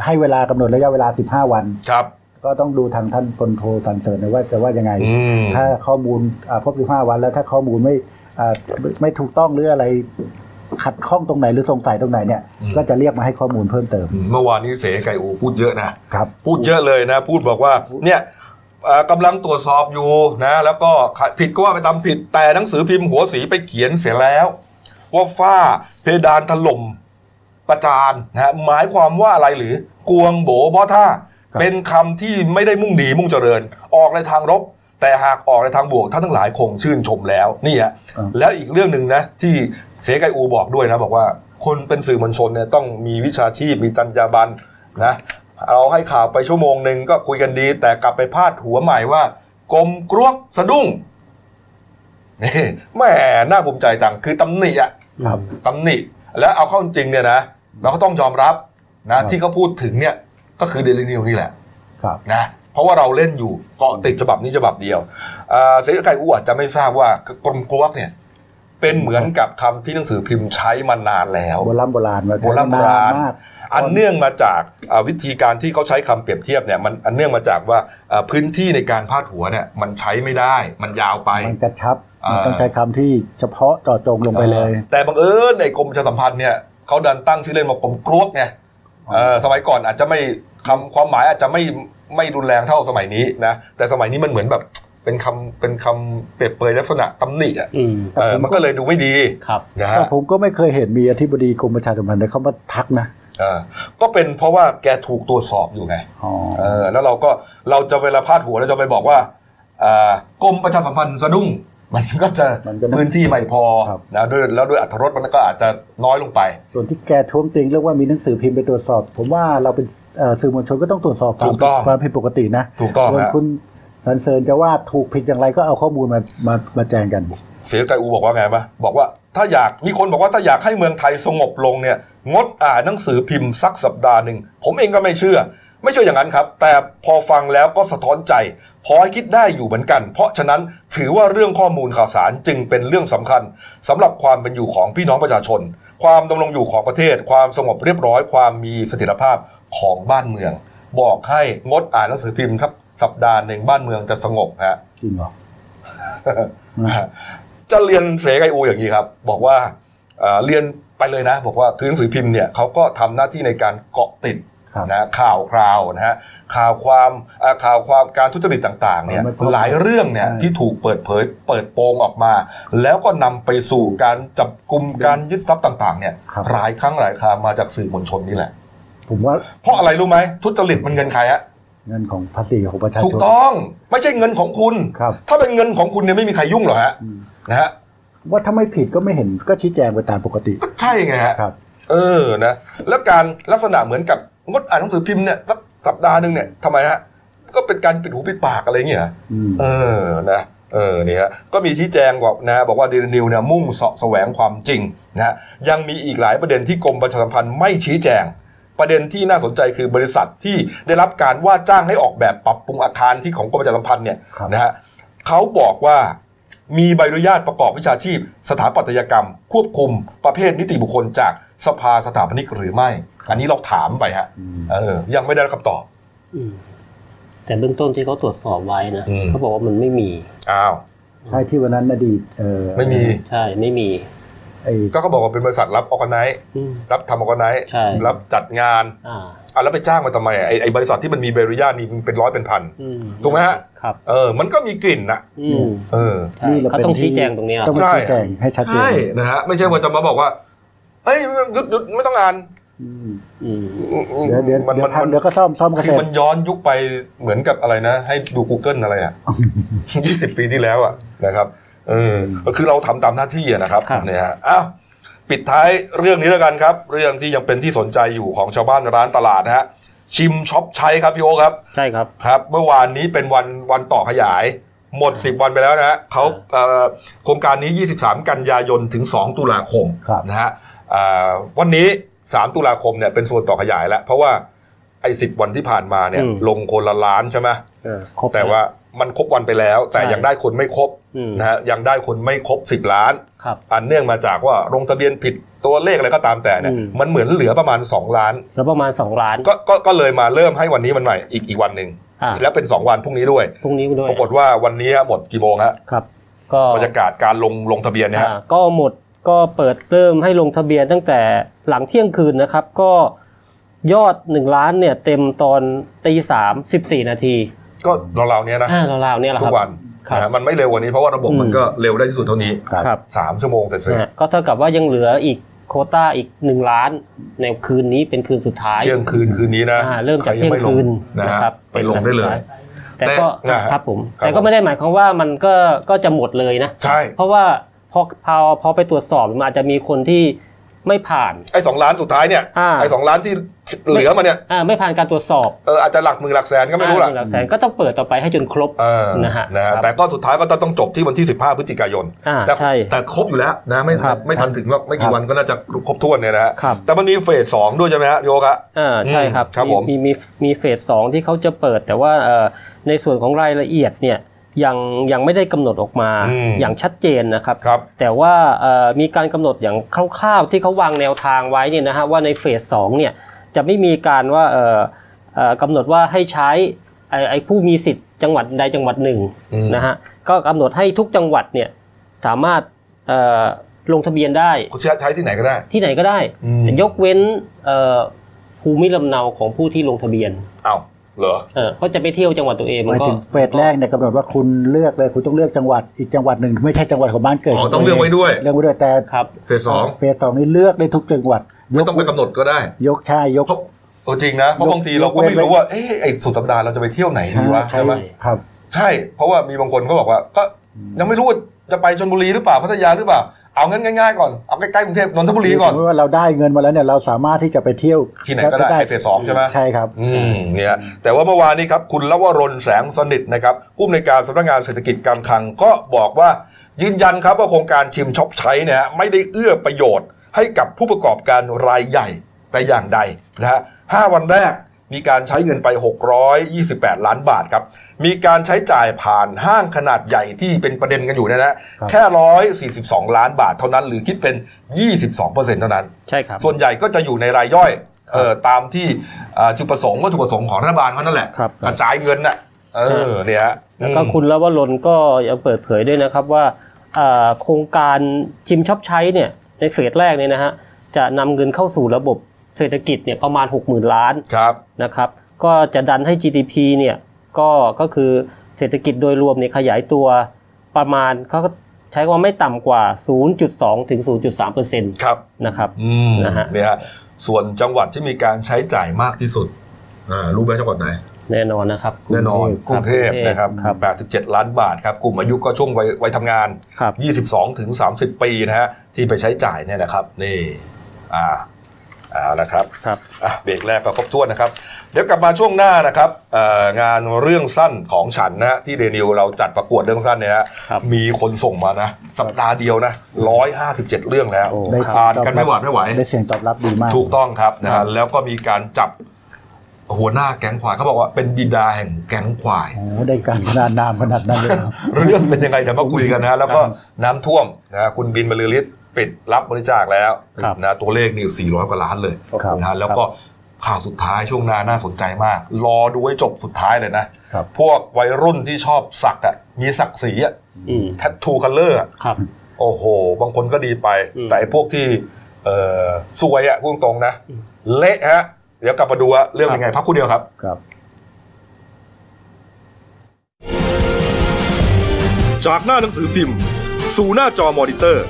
ให้เวลากำหนดระยะเวลา 15 วันครับก็ต้องดูทางท่านพลโทสันเสริญนะว่าจะว่ายังไงอืมถ้าข้อมูลอ่าครบ 15 วัน แล้วถ้าข้อมูลไม่อ่าไม่ไม่ถูกต้องหรืออะไรขัดข้องตรงไหนหรือสงสัยตรงไหนเนี่ยอืมก็จะเรียกมาให้ข้อมูลเพิ่มเติม เมื่อวานนี้เสไก่อูพูดเยอะนะครับพูดเยอะเลยนะ พูดบอกว่าเนี่ยเอ่อ กำลังตรวจสอบอยู่นะ แล้วก็ผิดก็ว่าไปตามผิดแต่หนังสือพิมพ์หัวสีไปเขียนเสียแล้ว ว่าฝ้าเพดานถล่มประจานนะฮะหมายความว่าอะไรหรือกวงโบบ่ท่าครับเป็นคำที่ไม่ได้มุ่งดีมุ่งเจริญ ออกในทางรบ แต่หากออกในทางบวกท่านทั้งหลายคงชื่นชมแล้วนี่ฮะอ่าแล้วอีกเรื่องหนึ่งนะ ที่เสไกอูบอกด้วยนะ บอกว่าคนเป็นสื่อมวลชนเนี่ยต้องมีวิชาชีพมีจรรยาบรรณนะ เราให้ข่าวไปชั่วโมงหนึ่งก็คุยกันดี แต่กลับไปพาดหัวใหม่ว่ากลมกรวกสะดุ้งนี่แหม่น่าภูมิใจจังคือตำหนิอะครับตำหนิ แล้วเอาเข้าจริงเนี่ยนะเราก็ต้องยอมรับนะ ที่เขาพูดถึงเนี่ยก็คือเดลินิวนี่แหละครับนะเพราะว่าเราเล่นอยู่เกาะติดฉบับนี้ฉบับเดียวอ่าเสรีไก่อูอาจจะไม่ทราบว่ากลมกรวกเนี่ย เป็นเหมือนกับคำที่หนังสือพิมพ์ใช้มานานแล้วโบราณโบราณมาโบราณโบราณนนมากอันเนื่องมาจากอ่าวิธีการที่เขาใช้คำเปรียบเทียบเนี่ยมันอันเนื่องมาจากว่าอ่าพื้นที่ในการพาดหัวเนี่ยมันใช้ไม่ได้ มันยาวไปมันกระชับอ่ามัมันต้องใช้คำที่เฉพาะเจาะจงลงไปเลย แต่บังเอิญในกรมประชาสัมพันธ์เนี่ยเขาดันตั้งชื่อเล่นว่ากรมกรวกไงเออสมัยก่อนอาจจะไม่คำความหมายอาจจะไม่ไม่รุนแรงเท่าสมัยนี้นะแต่สมัยนี้มันเหมือนแบบ เป็นคำเป็นคำเปรียบเปรยลักษณะตำหนิอะอืมเออมันก็เลยดูไม่ดีครับนะแต่ฮะผมก็ไม่เคยเห็นมีอธิบดีกรมประชาสัมพันธ์เลยเขามาทักนะเออก็เป็นเพราะว่าแกถูกตรวจสอบอยู่ไงอ๋อเออแล้วเราก็เราจะเวลาพาดหัวเราจะไปบอกว่าอ่ากรมประชาสัมพันธ์สะดุ้งมันก็จะมันก็พื้นที่ไม่พอครับนะด้วยแล้วด้วยอัตรรสมันก็อาจจะน้อยลงไป ส่วนที่แกท้วงติงเรื่องว่ามีหนังสือพิมพ์ไปตรวจสอบ ผมว่าเราเป็นเอ่อสื่อมวลชนก็ต้องตรวจสอบควาถูมกต้องความผิดปกตินะถูกต้องส่วนฮะคุณ สันเสริญจะว่าถูกผิดอย่างไรก็เอาข้อมูลมามามาแจ้งกัน เสียใจอูบอกว่าไงปะบอกว่าถ้าอยากมีคนบอกว่าถ้าอยากให้เมืองไทยสงบลงเนี่ย งดอ่านหนังสือพิมพ์สักสัปดาห์หนึ่งผมเองก็ไม่เชื่อ ไม่เชื่ออย่างนั้นครับ แต่พอฟังแล้วก็สะท้อนใจพอให้คิดได้อยู่เหมือนกัน เพราะฉะนั้นถือว่าเรื่องข้อมูลข่าวสารจึงเป็นเรื่องสำคัญสำหรับความเป็นอยู่ของพี่น้องประชาชน ความดำรงอยู่ของประเทศ ความสงบเรียบร้อย ความมีเสถียรภาพของบ้านเมือง บอกให้งดอ่านหนังสือพิมพ์สัก สัปดาห์หนึ่งบ้านเมืองจะสงบฮะจริงเหรอจะเรียนเสกไออูอย่างนี้ครับ บอกว่าเอ่อเรียนไปเลยนะ บอกว่าคือหนังสือพิมพ์เนี่ยเขาก็ทำหน้าที่ในการเกาะติดครับนะข่าวคราวนะฮะข่าวความอ่าข่าวความการทุจริตต่างๆเนี่ยไม่พบหลายเรื่องเนี่ยใช่ที่ถูกเปิดเผยเปิดโปงออกมา แล้วก็นำไปสู่การจับกลุ่มการยึดทรัพย์ต่าง ๆ เนี่ยครับหลายครั้งหลายครามาจากสื่อมวลชนนี่แหละ ผมว่าเพราะอะไรรู้ไหมทุจริตมันเงินใครฮะ เงินของภาษีของประชาชนถูกต้อง ไม่ใช่เงินของคุณครับถ้าเป็นเงินของคุณเนี่ยไม่มีใครยุ่งหรอกฮะอืมนะฮะว่าถ้าไม่ผิดก็ไม่เห็นก็ชี้แจงไปตามปกติก็ใช่ไงฮะครับเออนะแล้วการลักษณะเหมือนกับงดอ่านหนังสือพิมพ์เนี่ยสักสัปดาห์หนึ่งเนี่ยทำไมฮะก็เป็นการปิดหูปิดปากอะไรเงี้ยเหรออืมเออนะเออนี่ฮะก็มีชี้แจงบอกนะบอกว่าเดลนิวเนี่ยมุ่งเสาะแสวงความจริงนะฮะยังมีอีกหลายประเด็นที่กรมประชาสัมพันธ์ไม่ชี้แจง ประเด็นที่น่าสนใจคือบริษัทที่ได้รับการว่าจ้างให้ออกแบบปรับปรุงอาคารที่ของกรมประชาสัมพันธ์เนี่ยครับนะฮะเขาบอกว่ามีใบอนุญาตประกอบวิชาชีพ สถาปัตยกรรม ควบคุมประเภทนิติบุคคลจากสภาสถาปนิกหรือไม่ อันนี้เราถามไปฮะอืมเออยังไม่ได้รับคำตอบอืมแต่เบื้องต้นที่เขาตรวจสอบไว้นะอืมเขาบอกว่ามันไม่มีอ้าวใช่ที่วันนั้นอดีตเออไม่มีใช่ไม่มีไอ้ ก็เขาบอกว่าเป็นบริษัทรับออกไนอืมรับทำออกไนใช่รับจัดงานอ่าอะแล้วไปจ้างมาทำไมอะไอ้ไอ้บริษัทที่มันมีใบอนุญาตนี่มันเป็นร้อยเป็นพันอืมถูกไหมฮะครับเออมันก็มีกลิ่นนะอืมเออใช่นี่แหละเขาเป็นต้องชี้ที่แจงตรงเนี้ยต้องมาใช่ชี้แจงให้ชัดเจนใช่นะฮะไม่ใช่ว่าจะมาบอกว่าเอ้ยหยุดหยุดไม่ต้องอ่านอืมอืมเดี๋ยวเดี๋ยวมันเดี๋ยมัวนพักมันเดี๋ยวก็ซ่อมซ่อมเกษคือตรมันย้อนยุคไปเหมือนกับอะไรนะ ให้ดู Google อะไรอะยี่สิบปีที่แล้วอะนะครับ เออก็คือเราทำตามหน้าที่อะนะครับครับเนี่ยฮะอ้าวปิดท้ายเรื่องนี้แล้วกันครับ เรื่องที่ยังเป็นที่สนใจอยู่ของชาวบ้านร้านตลาดนะฮะชิมช็อปใช้ครับพี่โอครับใช่ครับครับ เมื่อวานนี้เป็นวันวันต่อขยาย หมด 10 วันไปแล้วนะฮะเขาเอ่อโครงการนี้ 23 กันยายนถึง 2 ตุลาคมครับนะฮะอ่าวันนี้ 3 ตุลาคมเนี่ยเป็นส่วนต่อขยายแล้ว เพราะว่าไอ้สิวันที่ผ่านมาเนี่ยอืมลงคนละล้านใช่ไหมเออครบแต่ว่า มันครบวันไปแล้ว แต่ใช่ยังได้คนไม่ครบอืมนะฮะยังได้คนไม่ครบ10ล้านครับอันเนื่องมาจากว่าลงทะเบียนผิดตัวเลขอะไรก็ตามแต่เนี่ยอืมมันเหมือนเหลือประมาณ 2 ล้านแล้วประมาณสองล้านก็ก็ก็เลยมาเริ่มให้วันนี้มันใหม่อีกอีกวันหนึ่งอ่าแล้วเป็น 2 วันพรุ่งนี้ด้วยพรุ่งนี้ด้วยปรากฏว่าวันนี้ฮะหมดกี่โมงฮะครับก็บรรยากาศการลงลงทะเบียนเนี่ยฮะอ่าก็หมดก็เปิดเริ่มให้ลงทะเบียนตั้งแต่หลังเที่ยงคืนนะครับ ก็ยอดหนึ่งล้านเนี่ยเต็มตอนตีสามสิบสี่นาที ก็เราๆเนี้ยนะอ่าราวๆเนี่ยแหละทุครับกวันครับนะฮะมันไม่เร็วกว่านี้เพราะว่าระบบอืมมันก็เร็วได้ที่สุดเท่านี้ครับครับสามชั่วโมงเสร็จนะฮะก็เท่ากับว่ายังเหลืออีกโควต้าอีกหนึ่งล้านในคืนนี้เป็นคืนสุดท้ายเที่ยงคืนคืนนี้นะอ่าเริ่มจากใคเที่ยงไม่ลคืนนะนะฮะครับไปลงได้เลย แต่ก็แต่นะฮะครับผมครับแต่ก็ไม่ได้หมายความว่ามันก็ก็จะหมดเลยนะใช่เพราะว่าพอพอพอไปตรวจสอบมันอาจจะมีคนที่ ไม่ผ่านไอ้สองล้านสุดท้ายเนี่ยอ่าไอ้สองล้านที่เหลือมาเนี่ยอ่าไม่ผ่านการตรวจสอบเอออาจจะหลักหมื่นหลักแสนก็ไม่รู้ล่ะอ่าหลักแสนก็ต้องเปิดต่อไปให้จนครบเออนะฮะนะฮะครับแต่ก็สุดท้ายก็ต้องจบที่วันที่ 15 พฤศจิกายนอ่าแต่ใช่แต่ครบอยู่แล้วนะไม่ครับไม่ทันถึงหรอกไม่ครักี่บวันก็น่าจะครบถ้วนเนี่ยนะฮะครับแต่มันมีเฟสสองด้วยใช่ไหมฮะโยกะอ่าใช่ครับครับผมมีมีมีเฟสสองที่เขาจะเปิดแต่ว่าเอ่อในส่วนของรายละเอียดเนี่ย ยังยังไม่ได้กำหนดออกมาอืมอย่างชัดเจนนะครับครับแต่ว่าเอ่อมีการกำหนดอย่างคร่าวๆที่เขาวางแนวทางไว้เนี่ยนะฮะว่าในเฟสสองเนี่ยจะไม่มีการว่าเอ่อเอ่อกำหนดว่าให้ใช้ไอ้ไอ้ผู้มีสิทธิ์จังหวัดใดจังหวัดหนึ่งอืมนะฮะก็กำหนดให้ทุกจังหวัดเนี่ยสามารถเอ่อลงทะเบียนได้คุณใช้ใช้ที่ไหนก็ได้ ที่ไหนก็ได้อืมแต่ยกเว้นเอ่อภูมิลำเนาของผู้ที่ลงทะเบียนเอ้า เหรอเออเขาจะไปเที่ยวจังหวัดตัวเองหมันมายก็ถึงเฟสแรกเนี่ยกำหนดว่าคุณเลือกเลยคุณต้องเลือกจังหวัดอีกจังหวัดหนึ่งไม่ใช่จังหวัดของบ้านเกิดอ๋อต้องเลือกไว้ด้วยเลือกไว้ด้วยแต่ครับเฟสสองเฟสสองนี่เลือกได้ทุกจังหวัดยไม่กต้องไปกำหนดก็ได้ ยกชายยกเพราะเออจริงนะเพราะยกบางทีเราก็ไม่รู้ว่าเอ๊ะไอ้สุดสัปดาห์เราจะไปเที่ยวไหนดีวะใช่ใช่ไหมครับ ใช่ เพราะว่ามีบางคนก็บอกว่า ก็ยังไม่รู้ว่าจะไปชลบุรีหรือเปล่าพัทยาหรือเปล่า เอางั้นง่ายๆก่อน เอาใกล้ๆกรุงเทพนนทบุรีก่อนสมมติว่าเราได้เงินมาแล้วเนี่ยเราสามารถที่จะไปเที่ยวที่ไหนก็ได้ไอ้เฟสสองใช่ไหมใช่ครับอืมเนี่ยแต่ว่าเมื่อวานนี้ครับคุณลวรนแสงสนิทนะครับผู้อำนวยการสำนักงานเศรษฐกิจการคลังก็บอกว่า ยืนยันครับว่าโครงการชิมช็อปใช้เนี่ยไม่ได้เอื้อประโยชน์ให้กับผู้ประกอบการรายใหญ่แต่อย่างใดนะฮะห้าวันแรก มีการใช้เงินไป 628 ล้านบาทครับ มีการใช้จ่ายผ่านห้างขนาดใหญ่ที่เป็นประเด็นกันอยู่เนยนะครับแค่ 142 ล้านบาทเท่านั้นหรือคิดเป็น 22%เท่านั้น ใช่ครับ ส่วนใหญ่ก็จะอยู่ในรายย่อยเอ่อตามที่อ่าจุดประสงค์วัตถุประสงค์ของรัฐบาลเขานั่นแหละครับกระจายเงินน่ะเออเนี่ยฮะแล้วก็คุณลวรนก็ยังเปิดเผยด้วยนะครับว่าอ่าโครงการชิมช็อปใช้เนี่ยในเฟสแรกเนี่ยนะฮะจะนำเงินเข้าสู่ระบบ เศรษฐกิจเนี่ยประมาณ 60,000 ล้านครับนะครับ ก็จะดันให้ GDP เนี่ยก็ก็คือเศรษฐกิจโดยรวมเนี่ยขยายตัวประมาณเขาก็ใช้คำว่าไม่ต่ำกว่า 0.2 ถึง 0.3เปอร์เซ็นต์ครับนะครับอืมนะฮะเนี่ยฮะส่วนจังหวัดที่มีการใช้จ่ายมากที่สุดอ่ารู้ไหมจังหวัดไหน แน่นอนนะครับ แน่นอนกรุงเทพนะครับครับ87 ล้านบาทครับ กลุ่มอายุก็ช่วงวัยวัยทำงานครับ22 ถึง 30 ปีนะฮะที่ไปใช้จ่ายเนี่ยนะครับนี่อ่า อ่านะครับครับอะเบรกแรกก็ครบถ้วนนะครับ เดี๋ยวกลับมาช่วงหน้านะครับเอ่องานเรื่องสั้นของฉันนะฮะที่เดนิวเราจัดประกวดเรื่องสั้นเนี่ยฮะครับมีคนส่งมานะ สัปดาห์เดียวนะร้อยห้าสิบเจ็ดเรื่องแล้วโอ้ได้อ่านกันไม่หวาดไม่ไหวได้เสียงตอบรับดีมาก ถูกต้องครับนะครัฮะบแล้วก็มีการจับหัวหน้าแก๊งควายเขาบอกว่าเป็นบิดาแห่งแก๊งควายโอ้ได้การขนาดนามขนาดนั้นเลยครับเรื่องเป็นยังไงเดี๋ยวมาคุยกันนะ แล้วก็น้ำท่วมนะคุณบิณฑ์บรรลือฤทธิ์ ปิดรับบริจาคแล้วครับนะตัวเลขนี่ 400 กว่าล้านเลยครับนะแล้วก็ข่าวสุดท้ายช่วงหน้าน่าสนใจมาก รอดูให้จบสุดท้ายเลยนะครับพวกวัยรุ่นที่ชอบสักอะมีศักดิ์ศรีอะอืมแท t ทูคัลเลอร์ครับโอ้โห บางคนก็ดีไปอืมแต่ไอ้พวกที่เอ่อซวยอะพูดตรงๆนะอืมเละฮะ เดี๋ยวกลับมาดูว่าเรื่องเป็นไงพักครู่เดียวครับครับ จากหน้าหนังสือพิมพ์ สู่หน้าจอมอนิเตอร์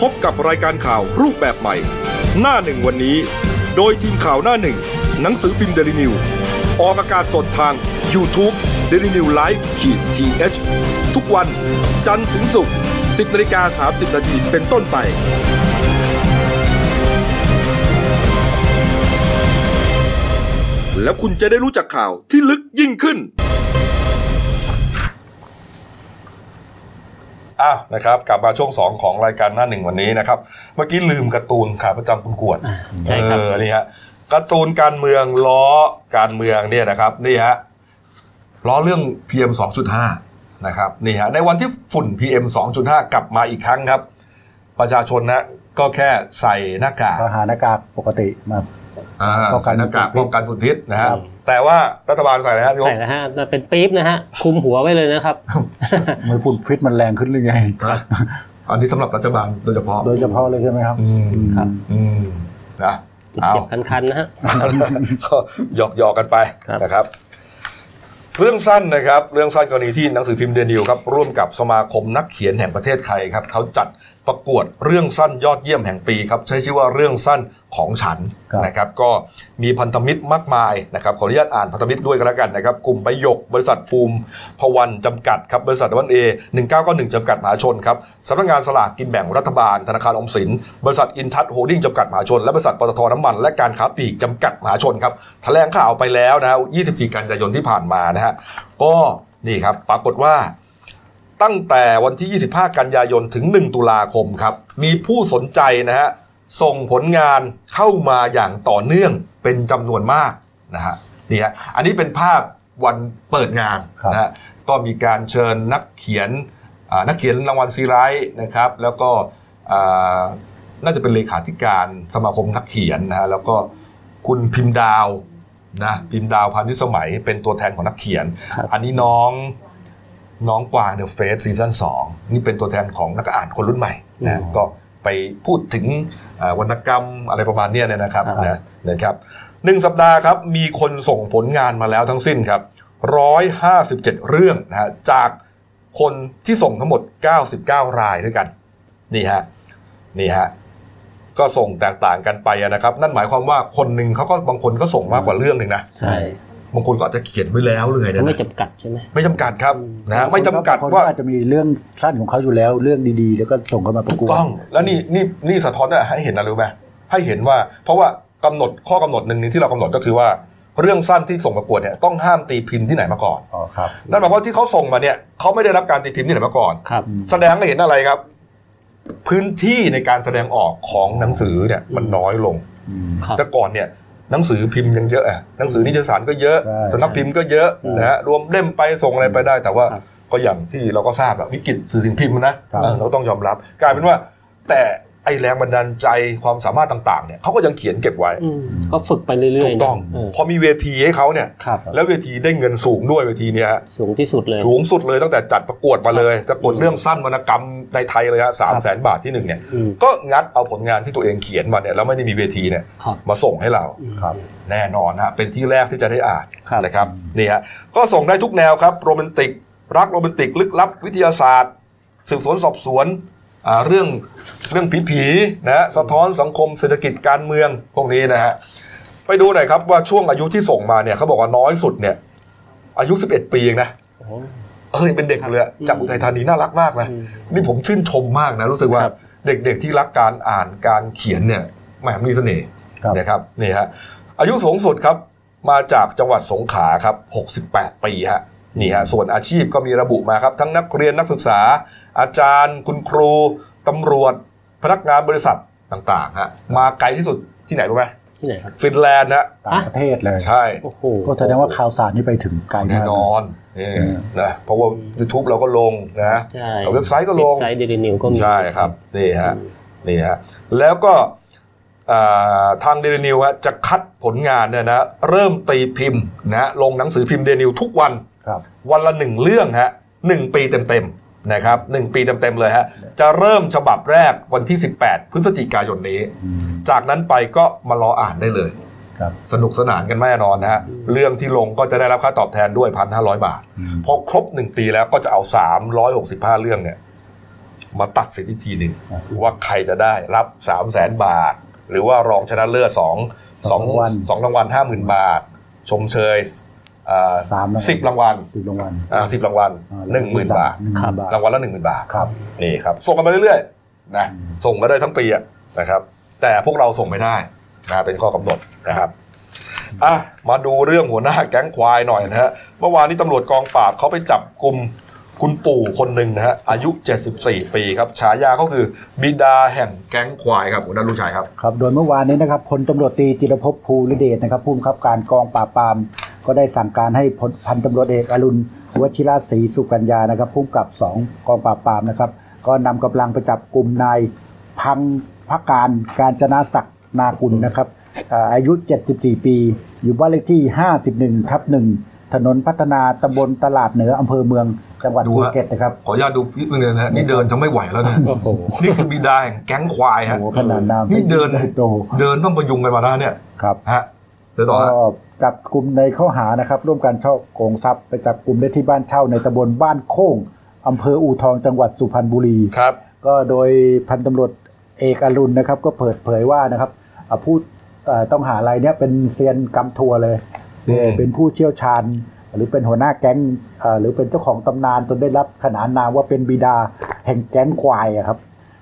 พบกับรายการข่าวรูปแบบใหม่ หน้าหนึ่งวันนี้ โดยทีมข่าวหน้าหนึ่ง หนังสือพิมพ์เดลิวิวออกอากาศสดทาง YouTube d e l i n e w l i v e ขีดทีเทุกวัน จันทร์ถึงศุกร์10นาฬิกา30นาทีเป็นต้นไป แล้วคุณจะได้รู้จักข่าวที่ลึกยิ่งขึ้น อ้าวนะครับกลับมาช่วงสองของรายการหน้าหนึ่งวันนี้นะครับ เมื่อกี้ลืมการ์ตูนขาประจำคุณกวดอ่าใช่ครับเออนี่ฮะการ์ตูนการเมืองล้อการเมืองเนี่ยนะครับนี่ฮะล้อเรื่อง PM 2.5นะครับนี่ฮะในวันที่ฝุ่น PM 2.5 กลับมาอีกครั้งครับ ประชาชนนะก็แค่ใส่หน้ากากก็หาหน้ากากปกติมาอ่าป้องกันใส่หน้ากากป้องกันฝุ่นพิษนะฮะครับ แต่ว่ารัฐบาลใส่นะฮะพี่โอ๊ใส่คนะฮะเป็นปี๊บนะฮะคลุมหัวไว้เลยนะครับมือฝุ่นฟิตมันแรงขึ้นหรือไงนะอันนี้สำหรับรัฐบาลโดยเฉพาะ โดยเฉพาะเลยใช่ไหมครับอืมครับอืมนะเอาเจ็บๆคันๆนะฮะก็หยอกหยอกๆกันไปครับนะครับ เรื่องสั้นนะครับ เรื่องสั้นกรณีที่หนังสือพิมพ์เดนิวครับร่วมกับสมาคมนักเขียนแห่งประเทศไทยครับเขาจัด ประกวดเรื่องสั้นยอดเยี่ยมแห่งปีครับใช้ชื่อว่าเรื่องสั้นของฉันครับนะครับก็มีพันธมิตรมากมายนะครับขออนุญาตอ่านพันธมิตรด้วยกันแล้วกันนะครับกลุ่มประโยคบริษัทภูมิพวันจำกัดครับบริษัทวันเอหนึ่งเก้าก็หนึ่งจำกัดมหาชนครับสำนักงานสลากกินแบ่งรัฐบาล ธนาคารออมสิน บริษัทอินทัชโฮลดิ้งจำกัดมหาชน และบริษัทปตทน้ำมัน และการค้าปลีกจำกัดมหาชนครับแถลงข่าวไปแล้วนะฮะ24 กันยายนที่ผ่านมานะฮะก็นี่ครับปรากฏว่า ตั้งแต่วันที่ 25 กันยายนถึง 1 ตุลาคมครับ มีผู้สนใจนะฮะส่งผลงานเข้ามาอย่างต่อเนื่องเป็นจำนวนมากนะฮะนี่ฮะอันนี้เป็นภาพวันเปิดงานครับนะฮะก็มีการเชิญนักเขียนอ่านักเขียนรางวัลซีไรต์นะครับ แล้วก็อ่าน่าจะเป็นเลขาธิการสมาคมนักเขียนนะฮะแล้วก็คุณพิมพ์ดาวนะพิมพ์ดาวพานิชสมัยเป็นตัวแทนของนักเขียนครับอันนี้น้อง น้องกวางเดอะเฟซ season สองนี่เป็นตัวแทนของนักอ่านคนรุ่นใหม่นะอืมก็ไปพูดถึงอ่าวรรณกรรมอะไรประมาณเนี้ยเนี่ยนะครับครับนะนะครับหนึ่งสัปดาห์ครับมีคนส่งผลงานมาแล้วทั้งสิ้นครับร้อยห้าสิบเจ็ดเรื่องนะฮะจากคนที่ส่งทั้งหมด 99 รายด้วยกันนี่ฮะนี่ฮะก็ส่งแตกต่างกันไปอะนะครับ นั่นหมายความว่าคนหนึ่งเขาก็บางคนก็ส่งมากกว่าเรื่องหนึ่งนะใช่ บางคนก็อาจจะเขียนไว้แล้วเลยนะไม่จำกัดใช่ไหมไม่จำกัดครับอืมนะฮะไม่จำกัดบงคนว่าอาจจะมีเรื่องสั้นของเขาอยู่แล้วเรื่องดีๆ แล้วก็ส่งเข้ามาประกถูวกดต้องแล้วนี่นี่นี่สะท้อนให้เห็นอะไรรู้ไหมให้เห็นว่า เพราะว่ากำหนดข้อกำหนดหนึ่งนี้ที่เรากำหนดก็คือว่า เรื่องสั้นที่ส่งประกวดเนี่ยต้องห้ามตีพิมพ์ที่ไหนมาก่อนอ๋อครับนั่นหมายความว่าที่เขาส่งมาเนี่ยเขาไม่ได้รับการตีพิมพ์ที่ไหนมาก่อนครับแสดงให้เห็นอะไรครับ พื้นที่ในการแสดงออกของหนังสือเนี่ยมันน้อยลงอืมครับแต่ก่อนเนี่ย หนังสือพิมพ์ยังเยอะอะหนังสือนิตยสารก็เยอะใช่สำนักพิมพ์ก็เยอะอืมนะฮะรวมเล่มไปส่งอะไรไปได้ แต่ว่าครับก็อย่างที่เราก็ทราบอะวิกฤตสื่อสิ่งพิมพ์นะครับเออเราต้องยอมรับ กลายเป็นว่าแต่ ไอแรงบันดาลใจความสามารถต่างๆเนี่ยเขาก็ยังเขียนเก็บไว้อืมก็ฝึกไปเรื่อยๆถูกต้องเออพอมีเวทีให้เขาเนี่ยครับแล้วเวทีได้เงินสูงด้วยเวทีเนี่ยฮะสูงที่สุดเลย สูงสุดเลยตั้งแต่จัดประกวดมาเลยประกวดเรื่องสั้นวรรณกรรมในไทยเลยฮะสามแสนบาทที่หนึ่งเนี่ยอืมก็งัดเอาผลงานที่ตัวเองเขียนมาเนี่ยแล้วไม่ได้มีเวทีเนี่ยครับมาส่งให้เราอืมครับแน่นอนฮะเป็นที่แรกที่จะได้อ่านครับนะครับนี่ฮะก็ส่งได้ทุกแนวครับโรแมนติกรักโรแมนติกลึกลับวิทยาศาสตร์สืบสวนสอบสวนอ่า เรื่องเรื่องผีผีๆนะฮะสะท้อนสังคมเศรษฐกิจการเมืองพวกนี้นะฮะไปดูหน่อยครับว่าช่วงอายุที่ส่งมาเนี่ยเขาบอกว่าน้อยสุดเนี่ย อายุ 11 ปีเองนะโอ้เอ้ยเป็นเด็กเลยอะอืมจากอุทัยธานีน่ารักมากนะอืมนี่ผมชื่นชมมากนะรู้สึกว่าครับเด็กๆที่รักการอ่านการเขียนเนี่ยแหมมีเสน่ห์ครับนะครับนี่ฮะอายุสูงสุดครับมาจากจังหวัดสงขลาครับ 68 ปีฮะนี่ฮะส่วนอาชีพก็มีระบุมาครับ ทั้งนักเรียนนักศึกษา อาจารย์ คุณครูตำรวจ พนักงานบริษัทต่างๆฮะมาไกลที่สุดที่ไหนรู้ไหมที่ไหนครับฟินแลนด์นะต่างประเทศเลยใช่โอ้โหก็แสดงว่าข่าวสารนี่ไปถึงไกลแน่มากนอนนี่อืมนะเพราะว่า YouTube เราก็ลงนะใช่เว็บไซต์ก็ลงเว็บไซต์เดลินิวก็มีใช่ครับนี่ฮะอืมนี่ฮะแล้วก็อ่าทางเดลินิวจะคัดผลงานเนี่ยนะเริ่มตีพิมพ์นะฮะลงหนังสือพิมพ์เดลินิวทุกวันครับวันละหนึ่งเรื่องฮะหนึ่งปีเต็มๆ นะครับหนึ่งปีเต็มๆเลยฮะจะเริ่มฉบับแรกวันที่ 18 พฤศจิกายนนี้อืมจากนั้นไปก็มารออ่านได้เลยครับสนุกสนานกันแน่นอนนะฮะเรื่องที่ลงก็จะได้รับค่าตอบแทนด้วย 1,500 บาทอืมพอครบหนึ่งปีแล้วก็จะเอา 365 เรื่องเนี่ยมาตัดสินอีกทีหนึ่งว่าใครจะได้รับ3 0 0แสนบาท หรือว่ารองชนะเลิศสองสองสองรางวัลสองรางวัลห้าหมื่นบาท ชมเชยอ่า สามรางวัลสิบรางวัลสิบรางวัลอ่าสิบรางวัลอ่าหนึ่งหมื่นบาทหนึ่งหมื่นบาทรางวัลละหนึ่งหมื่นบาทครับนี่ครับ ส่งกันมาเรื่อยๆนะอืมส่งมาได้ทั้งปีอะนะครับ แต่พวกเราส่งไม่ได้นะเป็นข้อกำหนดนะครับอะมาดูเรื่องหัวหน้าแก๊งควายหน่อยนะฮะเมื่อวานนี้ตำรวจกองปราบเขาไปจับกลุ่มคุณปู่คนหนึ่งนะฮะอายุ 74 ปีครับฉายาก็คือบิดาแห่งแก๊งควายครับคุณนันรู้ชัยครับครับ โดยเมื่อวานนี้นะครับพลตำรวจตรีจิรภพภูริเดชนะครับผู้บังคับการกองปราบปราม ก็ได้สั่งการให้พลพันตำรวจเอกอรุณวชิราศรีสุกัญญานะครับผู้กำกับสองกองปราบปรามนะครับ ก็นำกำลังไปจับกลุ่มนายพังพักการการจนาศักดิ์นากุลนะครับอ่าอายุ 74 ปี อยู่บ้านเลขที่ 51ทับ1ถนนพัฒนาตำบลตลาดเหนืออำเภอเมืองจังหวัดดูภูฮะเก็ตนะครับ ขออนุญาตดูนิดนึงนะฮะนี่เดินจะไม่ไหวแล้วนะโอ้โหนี่คือบิดาแห่งแก๊งควายโอ้ฮะโหขนาดน้ำนี่เดินโตเดินต้องประยุงกันมาแล้วเนี่ยครับฮะเดี๋ยวต่อก็ฮะ จับกลุ่มในข้อหานะครับ ร่วมกันช่อโกงทรัพย์ไปจับกลุ่มได้ที่บ้านเช่าในตำบลบ้านโค้งอำเภออู่ทองจังหวัดสุพรรณบุรีครับ ก็โดยพันตำรวจเอกอรุณนะครับ ก็เปิดเผยว่านะครับอ่าผู้เอ่อต้องหารายเนี้ยเป็นเซียนกำทัวร์เลยอืมเป็นผู้เชี่ยวชาญ หรือเป็นหัวหน้าแก๊งเอ่อหรือเป็นเจ้าของตำนานจนได้รับขนานนามว่าเป็นบิดาแห่งแก๊งควายอะครับ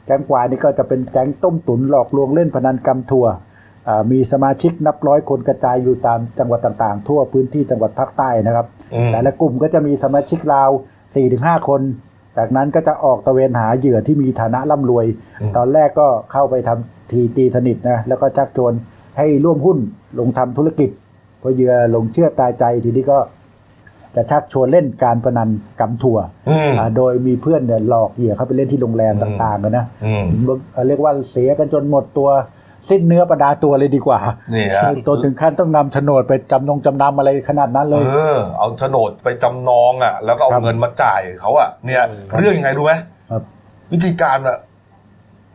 แก๊งควายนี่ก็จะเป็นแก๊งต้มตุ๋นหลอกลวงเล่นพนันกำทัวร์อ่า มีสมาชิกนับร้อยคนกระจายอยู่ตามจังหวัดต่างๆ ทั่วพื้นที่จังหวัดภาคใต้นะครับอืมแต่ละกลุ่มก็จะมีสมาชิกราว 4-5 คน จากนั้นก็จะออกตระเวนหาเหยื่อที่มีฐานะร่ำรวยอืมตอนแรกก็เข้าไปทำทีตีสนิทนะแล้วก็ชักชวนให้ร่วมหุ้นลงทำธุรกิจพอเหยื่อหลงเชื่อตายใจทีนี้ก็จะชักชวนเล่นการพนันกำถั่วอืมอ่าโดยมีเพื่อนเนี่ยหลอกเหยื่อเข้าไปเล่นที่โรงแรมอืมต่างๆกันนะอืมเอ่อเรียกว่าเสียกันจนหมดตัว สิ้นเนื้อประดาตัวเลยดีกว่านี่ฮะจนถึงขั้นต้องนำโฉนดไปจำนงจำนำอะไรขนาดนั้นเลย เออ เอาโฉนดไปจำนองอะ แล้วก็เอาครับเงินมาจ่ายเขาอะ เนี่ยครับเรื่องยังไงรู้ไหมครับวิธีการอะ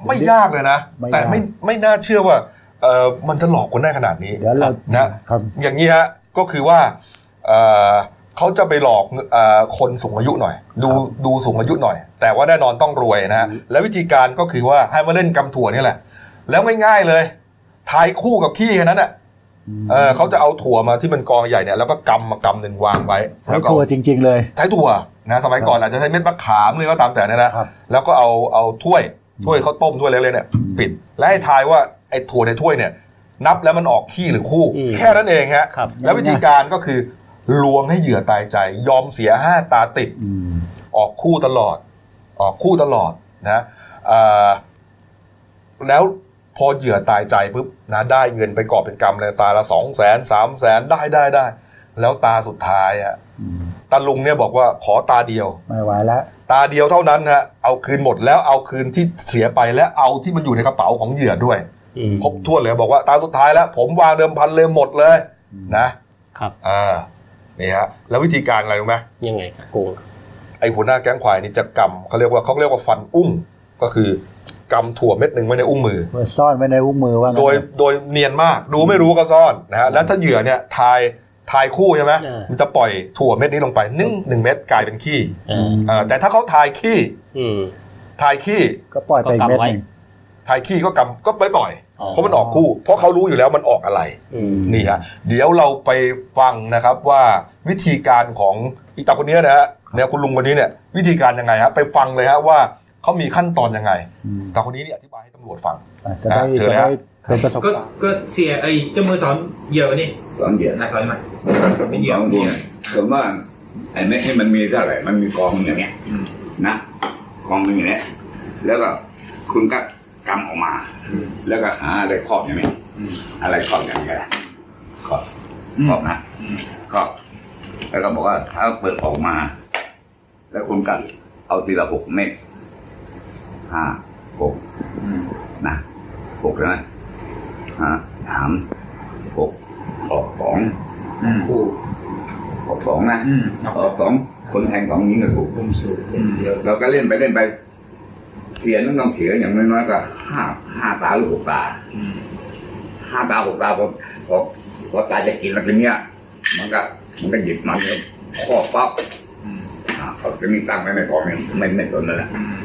ไม่ยากเลยนะไม่ยากแต่ไม่ไม่น่าเชื่อว่าเออมันจะหลอกคนได้ขนาดนี้เดี๋ยวเรานะครับอย่างนี้ฮะก็คือว่าเออเขาจะไปหลอกเออคนสูงอายุหน่อย ดูดูสูงอายุหน่อย แต่ว่าแน่นอนต้องรวยนะฮะและวิธีการก็คือว่าให้มาเล่นกำถั่วนี่แหละ แล้วง่ายๆเลยทายคู่กับขี้แค่นั้นอะเออเขาจะเอาถั่วมาที่มันกองใหญ่เนี่ยแล้วก็กำมากำหนึ่งวางไว้ทั้แล้งวก็ทัวร์จริง ๆ เลยใช้ถั่วนะสมัยก่อนอาจจะใช้เม็ดมะขามเลยก็ตามแต่เนี่ยนะครับแล้วก็เอาเอาถ้วยถ้วยข้าวต้มถ้วยเล็กๆเนี่ยอืมปิดและให้ทายว่าไอ้ถั่วในถ้วยเนี่ย นับแล้วมันออกขี้หรือคู่อืมแค่นั้นเองฮะครับแล้ววิธีการก็คือลวงให้เหยื่อตายใจ ยอมเสียห้าตาติดอืมออกคู่ตลอด ออกคู่ตลอดนะเอ่อแล้ว พอเหยื่อตายใจปุ๊บนะได้เงินไปกอบเป็นกำเลยตาละสองแสนสามแสนได้ได้ได้ แล้วตาสุดท้ายอะอืมตาลุงเนี่ยบอกว่าขอตาเดียว ไม่ไหวแล้วตาเดียวเท่านั้นฮะเอาคืนหมดแล้วเอาคืนที่เสียไปและเอาที่มันอยู่ในกระเป๋าของเหยื่อด้วยอืมครบถ้วนเลยบอกว่าตาสุดท้ายแล้ว ผมวางเดิมพันเลยหมดเลยนะครับอ่านี่ฮะแล้ววิธีการอะไรรู้ไหมยังไงครับโกงไอหัวหน้าแก๊งควายนี่จะกำเขาเรียกว่าเขาเรียกว่าฟันอุ้งก็คือ กำถั่วเม็ดหนึ่งไว้ในอุ้งมือเพื่อซ่อนไว้ในอุ้งมือว่างั้นโดยโดยเนียนมากดูไม่รู้ก็ซ่อนนะฮะแล้วถ้าเหยื่อเนี่ยทายทายคู่ใช่ไหมอ่ามัมันจะปล่อยถั่วเม็ดนี้ลงไปนึ่งหนึ่งเม็ดกลายเป็นขี้เอออ่าแต่ถ้าเขาทายขี้อืมทายขี้ก็ปล่อยไปอีกเม็ดหนึ่งทายขี้ก็กำก็ไม่ปล่อยอ๋อเพราะมันออกคู่ เพราะเขารู้อยู่แล้วมันออกอะไรอืมนี่ฮะเดี๋ยวเราไปฟังนะครับว่าวิธีการของอีตาคนนี้นะฮะเนี่ยคุณลุงคนนี้เนี่ยวิธีการยังไงฮะไปฟังเลยฮะว่า เขามีขั้นตอนยังไงอืมตาคนนี้เนี่ยอธิบายให้ตำรวจฟังอะจะได้อะเชิญจะเลยฮะได้เป็นประสบก็การณ์ก็เสียไอ้เจ้ามือสอนเหยื่อนี่สองเหยื่อนายถอยมาผมเป็นเหยื่อสองเหดวยื่งอผมว่าไอ้เม็ดที่มันมีเท่าไหร่มันมีกองอย่างเงี้ยอืมนะกองหนึงอย่างเงี้ยแล้วก็คุณก็กำออกมาอืมแล้วก็หาอะไรครอบอย่างเงี้ยอืมอะไรครอบอย่างเงี้ยครอบอืมครอบนะอืมครอบแล้วก็บอกว่าถ้าเปิดออกมา แล้วคุณก็เอาทีละหกเม็ด ห้าหกอืมนะหกใช่ไหมห้าสามหกออกสองอืมคู่ออกสองนะอืมออกสองคนแทงสองยิงก็ถูกมุมสูงเดียวเราก็เล่นไปเล่นไปเสียนั่นต้องเสียอย่างน้อยๆก็ห้าห้าตาหรือหกตาอืมห้าตาหกตาพอพอพอตาจะกินแล้วทีเนี้ยมันก็มันก็หยิบมันก็ครอบปั๊บอืมอ่าเขาจะมีตั้งไว้ในกองเนี่ยไม่ไม่สนนั่นแหละอืม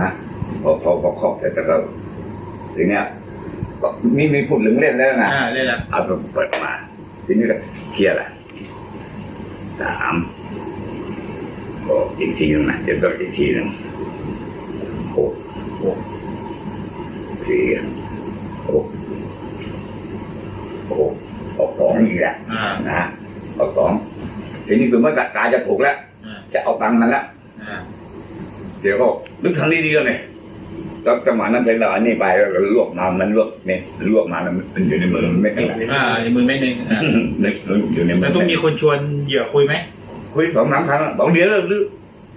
นะ พอพอพอครอบเสร็จแล้วก็ทีเนี้ยก็นี่มีพูดถึงเล่นแล้วนะอ่าเล่นละเอาไปเปิดมา ทีนี้ก็เคลียร์แหละสามก็อีกทีหนึงนะเดี๋ยวก็อีกทีหนึ่งหกหกสี่หกหกออกสองอีกแหละอ่านะฮะออกสองทีนี้สมมติว่าตาจะถูกแล้วอ่าจะเอาตังค์มันแล้วอ่าเดี๋ยวก็นึกทางนี้ดีแล้ว เนี่ยก็จังหวะนั้นเป็นเราอันนี้ไปแล้วก็ลวกมามันลวกเนี่ยลวกมามันอยู่ในมือมันไม่เป็นไรอ่าในมือไม่หนึ่งอ่านึกอยู่ในมืแล้วต้องมีคนชวนเหยื่อคุยไหมคุยสองสามครั้งบางเดียวหรือ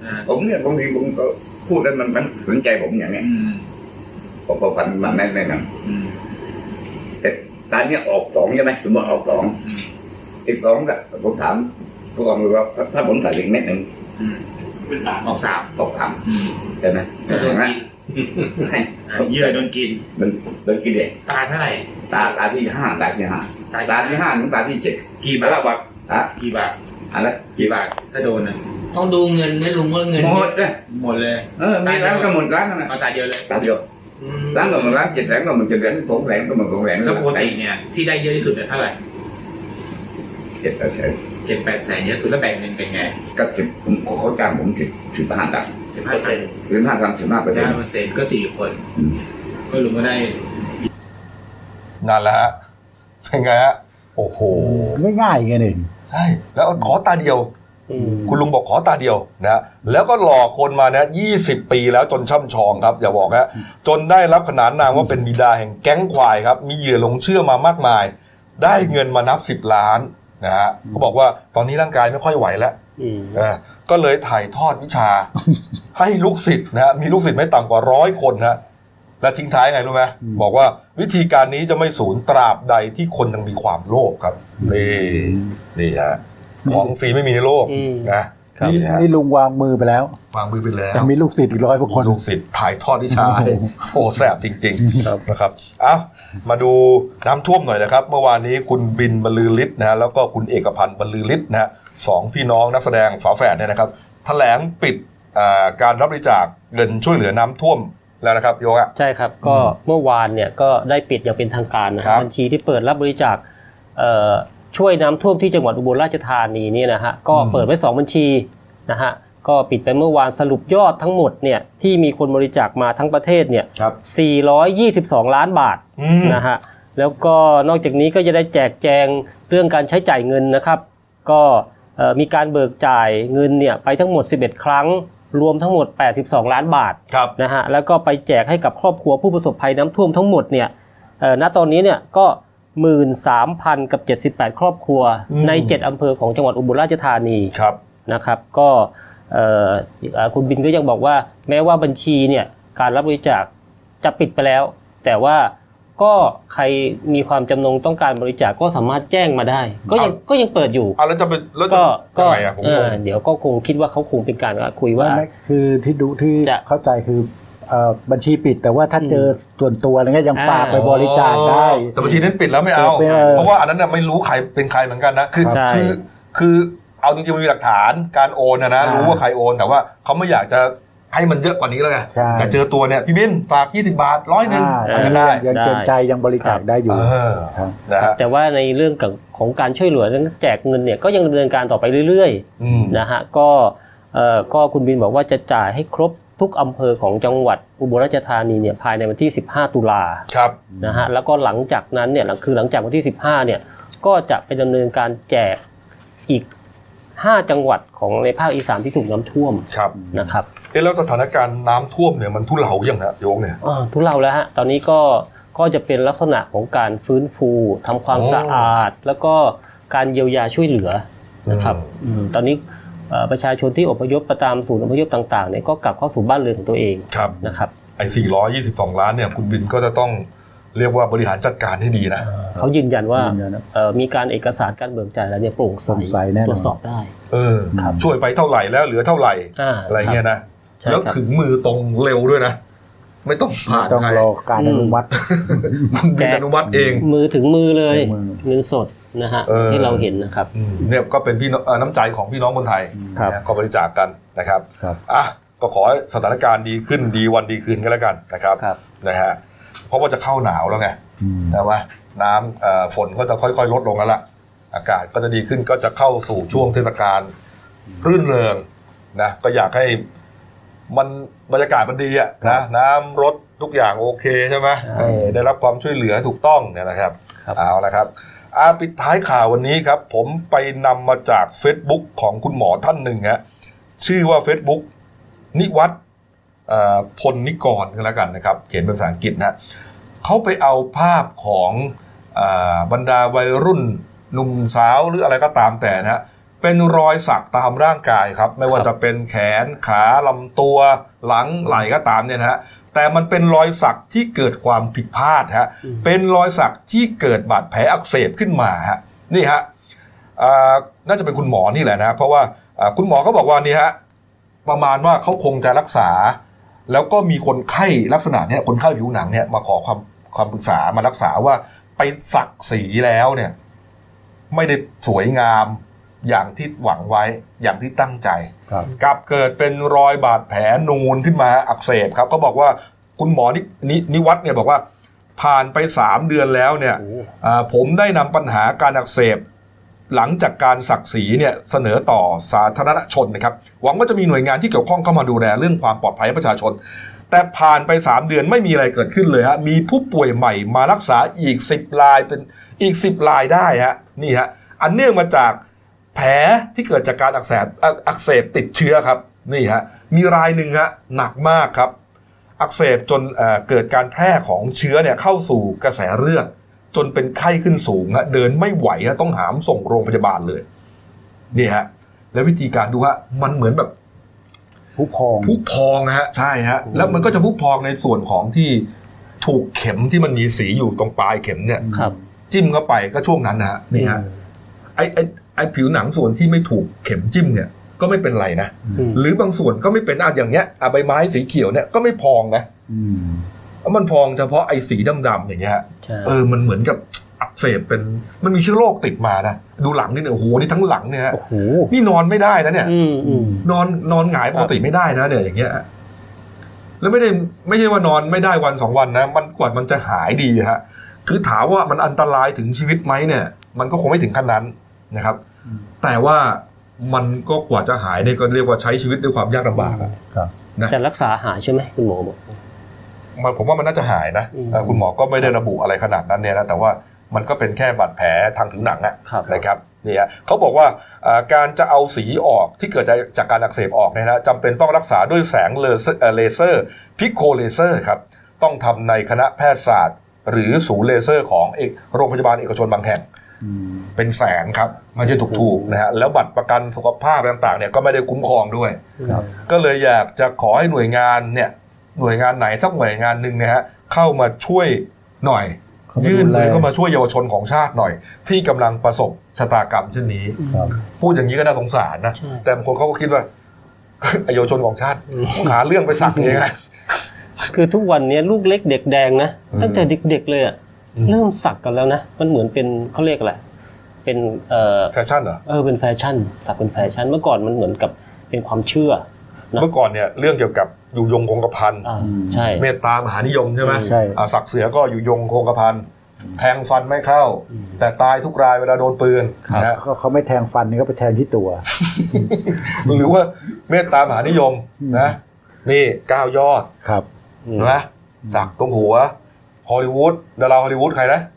อ่าผมเนี่ยบางทีผมก็พูดแล้วมันมันสนใจผมอย่างเนี้ยอืมผมก็ฟันมันแน่นแน่นอนอืมแต่ตอนเนี้ยออกสองใช่ไหมสมมติออกสองอีกสองก็ผมถามผู้กองดูว่าถ้าถ้าผมใส่อีกเม็ดหนึ่งอืมเป็นสามออกสามออกสามอืมใช่ไหมก็โดนกินอ่า เหยื่อโดนกินมันโดนกินเองตาเท่าไหร่ตาตาที่ห้าตาที่ห้าตาที่ห้าถึงตาที่เจ็ดกี่บาทแล้วบอกอะกี่บาทอันละกี่บาทถ้าโดนอะต้องดูเงินไหม่ลุงว่าเงินหมดเลยหมดเลยเออมีร้านก็หมดร้านนั่นแหละเอาตาเดียวเลยตาเดียวอืมร้านก็หมดร้านเจ็ดแสนก็หมดเจ็ดแสนสองแสนก็หมดสองแสนแล้วปกติเนี่ยที่ได้เยอะที่สุดเนี่ยเท่าไหร่เจ็ดแปดแสนเจ็ดแปดแสนเยอะสุดแล้วแบ่งเงินเป็นไงก็สิบผมเขาจ้างผมสิบสิบห้าตังค์ สิบห้าเปอร์เซ็นต์สิบห้าตังค์สิบห้าเปอร์เซ็นห้าต์เปอร์เซ็นต์ก็สี่คน ก็ลุงก็ได้นั่นแหละฮะเป็นไงฮะโอ้โหง่ายๆไงหนึ่งใช่แล้วขอตาเดียวอืมคุณลุงบอกขอตาเดียวนะแล้วก็หลอกคนมานะยี่สิบปีแล้วจนช่ำชองครับ อย่าบอกฮะจนได้รับขนานนามว่าเป็นบิดาแห่งแก๊งควายครับ มีเหยื่อหลงเชื่อมามากมาย ได้เงินมานับสิบล้านนะฮะเขาบอกว่าตอนนี้ร่างกายไม่ค่อยไหวแล้วอืมเออ ก็เลยถ่ายทอดวิชา ให้ลูกศิษย์นะฮะมีลูกศิษย์ไม่ต่ำกว่าร้อยคนนะและทิ้งท้ายไงรู้ไหมบอกว่าวิธีการนี้จะไม่สูญตราบใดที่คนยังมีความโลภครับนี่นี่ฮะของฟรีไม่มีในโลกอืมนะครับนี่นี่ฮะนี่ลุงวางมือไปแล้ว วางมือไปแล้วยังมีลูกศิษย์อีกร้อยกว่าคนลูกศิษย์ถ่ายทอดวิชาให้โอ้โหโอ้แสบจริงๆนะครับเอามาดูน้ำท่วมหน่อยนะครับ เมื่อวานนี้คุณบินบรรลือฤทธิ์นะฮะแล้วก็คุณเอกพันธ์บรรลือฤทธิ์นะฮะ สองพี่น้องนักแสดงฝาแฝดเนี่ยนะครับแถลงปิดอ่าการรับบริจาคเงินช่วยเหลือน้ำท่วมแล้วนะครับโยกะใช่ครับก็เมื่อวานเนี่ยก็ได้ปิดอย่างเป็นทางการนะคครัรับบบัญชีที่เปิดรับบริจาคเอ่อช่วยน้ำท่วมที่จังหวัดอุบลราชธานีเนี่ยนะฮะก็อืมเปิดไว้ 2 บัญชีนะฮะก็ปิดไปเมื่อวานสรุปยอดทั้งหมดเนี่ยที่มีคนบริจาคมาทั้งประเทศเนี่ยครับ422 ล้านบาทอืมนะฮะแล้วก็นอกจากนี้ก็จะได้แจกแจงเรื่องการใช้จ่ายเงินนะครับ ก็เอ่อ มีการเบิกจ่ายเงินเนี่ยไปทั้งหมด 11 ครั้ง รวมทั้งหมด 82 ล้านบาทครับนะฮะแล้วก็ไปแจกให้กับครอบครัวผู้ประสบภัยน้ำท่วมทั้งหมดเนี่ยเอ่อณตอนนี้เนี่ยก็13,000กับ78ครอบครัวอืมใน7อำเภอของจังหวัดอุบลราชธานีครับนะครับ ก็เอ่อเอ่อคุณบินก็ยังบอกว่า แม้ว่าบัญชีเนี่ยการรับบริจาคจะปิดไปแล้ว แต่ว่า ก็ใครมีความจำนงต้องการบริจาคก็สามารถแจ้งมาได้ ก็ยังก็ยังเปิดอยู่เอาแล้วจะไปแล้วจะก็ก็ยังไงอะผมเองงอเดี๋ยวก็คงคิดว่าเขาคงเป็นการคุยว่าไม่คือที่ดูที่จะ เข้าใจคือเอ่อบัญชีปิดแต่ว่าถ้าอืมเจอส่วนตัวอะไรเงี้ยยังอ่าฝากไปบริจาคได้ แต่บัญชีนั้นปิดแล้วไม่เอาไม่เอาเพราะว่าอันนั้นน่ะไม่รู้ใครเป็นใครเหมือนกันนะ คือใช่ คือคือเอาจริงๆมันมีหลักฐานการโอนนะนะอ่ารู้ รู้ว่าใครโอนแต่ว่าเขาไม่อยากจะ ให้มันเยอะกว่านี้แล้วไงใช่แต่เจอตัวเนี่ยพี่บินฝาก 20 บาทร้อยหนึ่งอ่าไปอันกันนี้ได้ยังเกรงใจยังบริจาคได้อยู่เออครับนะฮะแต่ว่าในเรื่องของของการช่วยเหลือเรื่องแจกเงินเนี่ยก็ยังดำเนินการต่อไปเรื่อยอืมๆนะฮะก็เอ่อก็คุณบินบอกว่าจะจ่ายให้ครบทุกอำเภอของจังหวัดอุบลราชธานีเนี่ยภายในวันที่ 15 ตุลาครับนะฮะแล้วก็หลังจากนั้นเนี่ยหลังคือหลังจากวันที่ 15เนี่ยก็จะไปดำเนินการแจกอีก 5 จังหวัดของในภาคอีสานที่ถูกน้ำท่วมครับนะครับเอ๊ะแล้วสถานการณ์น้ำท่วมเนี่ยมันทุเลาอย่างนะโยงเนี่ยอ่าทุเลาแล้วฮะตอนนี้ก็ก็จะเป็นลักษณะของการฟื้นฟูทำความโอ้สะอาด แล้วก็การเยียวยาช่วยเหลือนะครับอืมอืมตอนนี้เอ่อประชาชนที่อพยพประตามศูนย์อพยพต่างๆเนี่ยก็กลับเข้าสู่บ้านเรือนของตัวเองครับนะครับไอ้422 ล้านเนี่ยคุณบินก็จะต้อง เรียกว่าบริหารจัดการให้ดีนะเขายืนยันว่ายืนยันนะเอ่อมีการเอกสารการเบิกจ่ายแล้วเนี่ยโปร่งใสโปร่งใสแน่นอนตรวจสอบได้ เออครับช่วยไปเท่าไหร่แล้วเหลือเท่าไหร่อ่าอะไรเงี้ยนะใช่แล้วครับถึงมือตรงเร็วด้วยนะไม่ต้องผ่านต้องใครรอการอนุมัติคุณบินอนุมัติเอง มือถึงมือเลยถึงมือเงินสดนะฮะเออที่เราเห็นนะครับอืมเนี่ยก็เป็นพี่น้องเอ่อน้ำใจของพี่น้องคนไทยครับนะก็บริจาคกันนะครับครับอะก็ขอให้สถานการณ์ดีขึ้นดีวันดีคืนกันแล้วกันนะครับครับนะฮะ เพราะว่าจะเข้าหนาวแล้วไงอืมใช่ไหมน้ำเอ่อฝนก็จะค่อย ๆ ลดลงแล้วล่ะ อากาศก็จะดีขึ้นก็จะเข้าสู่ช่วงเทศกาลรื่นเริงนะก็อยากให้มันบรรยากาศมันดีอะนะน้ำรถทุกอย่างโอเคใช่ไหมใช่เออได้รับความช่วยเหลือถูกต้องเนี่ยนะครับครับเอาละครับอาปิดท้ายข่าววันนี้ครับ ผมไปนำมาจาก Facebook ของคุณหมอท่านหนึ่งฮะชื่อว่า Facebook นิวัตเอ่อ พลนิกรกันแล้วกันนะครับ เขียนเป็นภาษาอังกฤษนะเขาไปเอาภาพของเออบรรดาวัยรุ่นหนุ่มสาวหรืออะไรก็ตามแต่นะฮะเป็นรอยสักตามร่างกายครับ ไม่ว่าครับจะเป็นแขนขาลำตัวหลังไหล่ก็ตามเนี่ยนะฮะแต่มันเป็นรอยสักที่เกิดความผิดพลาดฮะเป็นรอยสักที่เกิดบาดแผลอักเสบขึ้นมาฮะนี่ฮะอ่าน่าจะเป็นคุณหมอนี่แหละนะเพราะว่าอ่าคุณหมอก็บอกว่านี่ฮะประมาณว่าเขาคงจะรักษา แล้วก็มีคนไข้ลักษณะเนี้ยคนไข้ผิวหนังเนี่ยมาขอความความปรึกษามารักษาว่าไปสักสีแล้วเนี่ย ไม่ได้สวยงามอย่างที่หวังไว้อย่างที่ตั้งใจครับกลับเกิดเป็นรอยบาดแผลนูนขึ้นมาอักเสบครับ ก็บอกว่าคุณหมอนินนิวัฒน์เนี่ยบอกว่า ผ่านไปสามเดือนแล้วเนี่ยโอ้อ่าผมได้นำปัญหาการอักเสบ หลังจากการสักสีเนี่ยเสนอต่อสาธารณชนนะครับหวังว่าจะมีหน่วยงานที่เกี่ยวข้องเข้ามาดูแลเรื่องความปลอดภัยให้ประชาชน แต่ผ่านไป 3 เดือนไม่มีอะไรเกิดขึ้นเลยฮะมีผู้ป่วยใหม่มารักษาอีก 10รายเป็นอีก 10รายได้ฮะนี่ฮะอันเนื่องมาจากแผลที่เกิดจากการอักเสบอ,อักเสบติดเชื้อครับนี่ฮะมีรายหนึ่งฮะหนักมากครับ อักเสบจนเเกิดการแพร่ของเชื้อเนี่ยเข้าสู่กระแสเลือด จนเป็นไข้ขึ้นสูงฮะเดินไม่ไหวฮะต้องหามส่งโรงพยาบาลเลยนี่ฮะ แล้ววิธีการดูฮะมันเหมือนแบบผู้พองพุพองนะฮะใช่ฮะแล้วมันก็จะพุพองในส่วนของที่ถูกเข็มที่มันมีสีอยู่ตรงปลายเข็มเนี่ยครับ จิ้มเข้าไปก็ช่วงนั้นนะฮะนี่ฮะไอไอไอผิวหนังส่วนที่ไม่ถูกเข็มจิ้มเนี่ย ก็ไม่เป็นไรนะอืมหรือบางส่วนก็ไม่เป็นอะอย่างเงี้ยอะใบไม้สีเขียวเนี่ยก็ไม่พองนะ อืมมันพองเฉพาะไอ้สีดำๆอย่างเงี้ยฮะใช่เออมันเหมือนกับอักเสบเป็นมันมีเชื้อโรคติดมานะดูหลังนี่เนี่ยโอ้โหนี่ทั้งหลังเนี่ยฮะโอ้โหนี่นอนไม่ได้นะเนี่ยอืมอืมนอนนอนหงายปกติไม่ได้นะเนี่ยอย่างเงี้ยแล้วไม่ได้ไม่ใช่ว่านอนไม่ได้วันสองวันนะ มันกว่ามันจะหายดีฮะคือถามว่ามันอันตรายถึงชีวิตไหมเนี่ย มันก็คงไม่ถึงขั้นนั้นนะครับ แต่ว่ามันก็กว่าจะหายเนี่ยก็เรียกว่าใช้ชีวิตด้วยความยากลำบากอะครับแต่รักษาหายใช่ไหมคุณหมอบอกมัน ผมว่ามันน่าจะหายนะอืมเอ่อคุณหมอก็ไม่ได้ระบุอะไรขนาดนั้นเนี่ยนะแต่ว่ามันก็เป็นแค่บาดแผลทางผิวหนังอะครับนะครับนี่ฮะเขาบอกว่าอ่าการจะเอาสีออกที่เกิดจากจากการอักเสบออกเนี่ยนะจำเป็นต้องรักษาด้วยแสงเลเซอร์เอ่อเลเซอร์ pico เลเซอร์ครับต้องทำในคณะแพทยศาสตร์ หรือศูนย์เลเซอร์ของเอกโรงพยาบาลเอกชนบางแห่งอืมเป็นแสนครับไม่ใช่ถูกๆนะฮะแล้วบัตรประกันสุขภาพต่างๆเนี่ยก็ไม่ได้คุ้มครองด้วยครับก็เลยอยากจะขอให้หน่วยงานเนี่ย หน่วยงานไหนสักหน่วยงานหนึ่งเนี่ยฮะเข้ามาช่วยหน่อยเข้ามายื่นดูแลมือเข้ามาช่วยเยาวชนของชาติหน่อย ที่กำลังประสบชะตากรรมเช่นนี้ครับพูดอย่างนี้ก็น่าสงสารนะใช่แต่บางคนเขาก็คิดว่าเยาวชนของชาติอืมต้องหาเรื่องไปสั่งเองนะคือทุกวันเนี้ยลูกเล็กเด็กแดงนะอืมตั้งแต่เด็กๆเลยอะอืมเริ่มสักกันแล้วนะมันเหมือนเป็นเขาเรียกอะไรเป็นเออแฟชั่นเหรอเออเป็นแฟชั่น สักเป็นแฟชั่นเมื่อก่อนมันเหมือนกับเป็นความเชื่อนะ เมื่อก่อนเนี่ยเรื่องเกี่ยวกับอยู่ยงคงกระพันอ่าอืมใช่เมตตามหานิยมใช่ไหมใช่อ่าสักเสือก็อยู่ยงคงกระพันแทงฟันไม่เข้าอืมแต่ตายทุกรายเวลาโดนปืนนะฮะเขาเขาไม่แทงฟันนี่ก็ไปแทงที่ตัว หรือว่าเมตตามหานิยมนะนี่ก้าวยอดครับอืมเห็นไหมสักตรงหัวฮอลลีวูดดาราฮอลลีวูดใครนะไอ้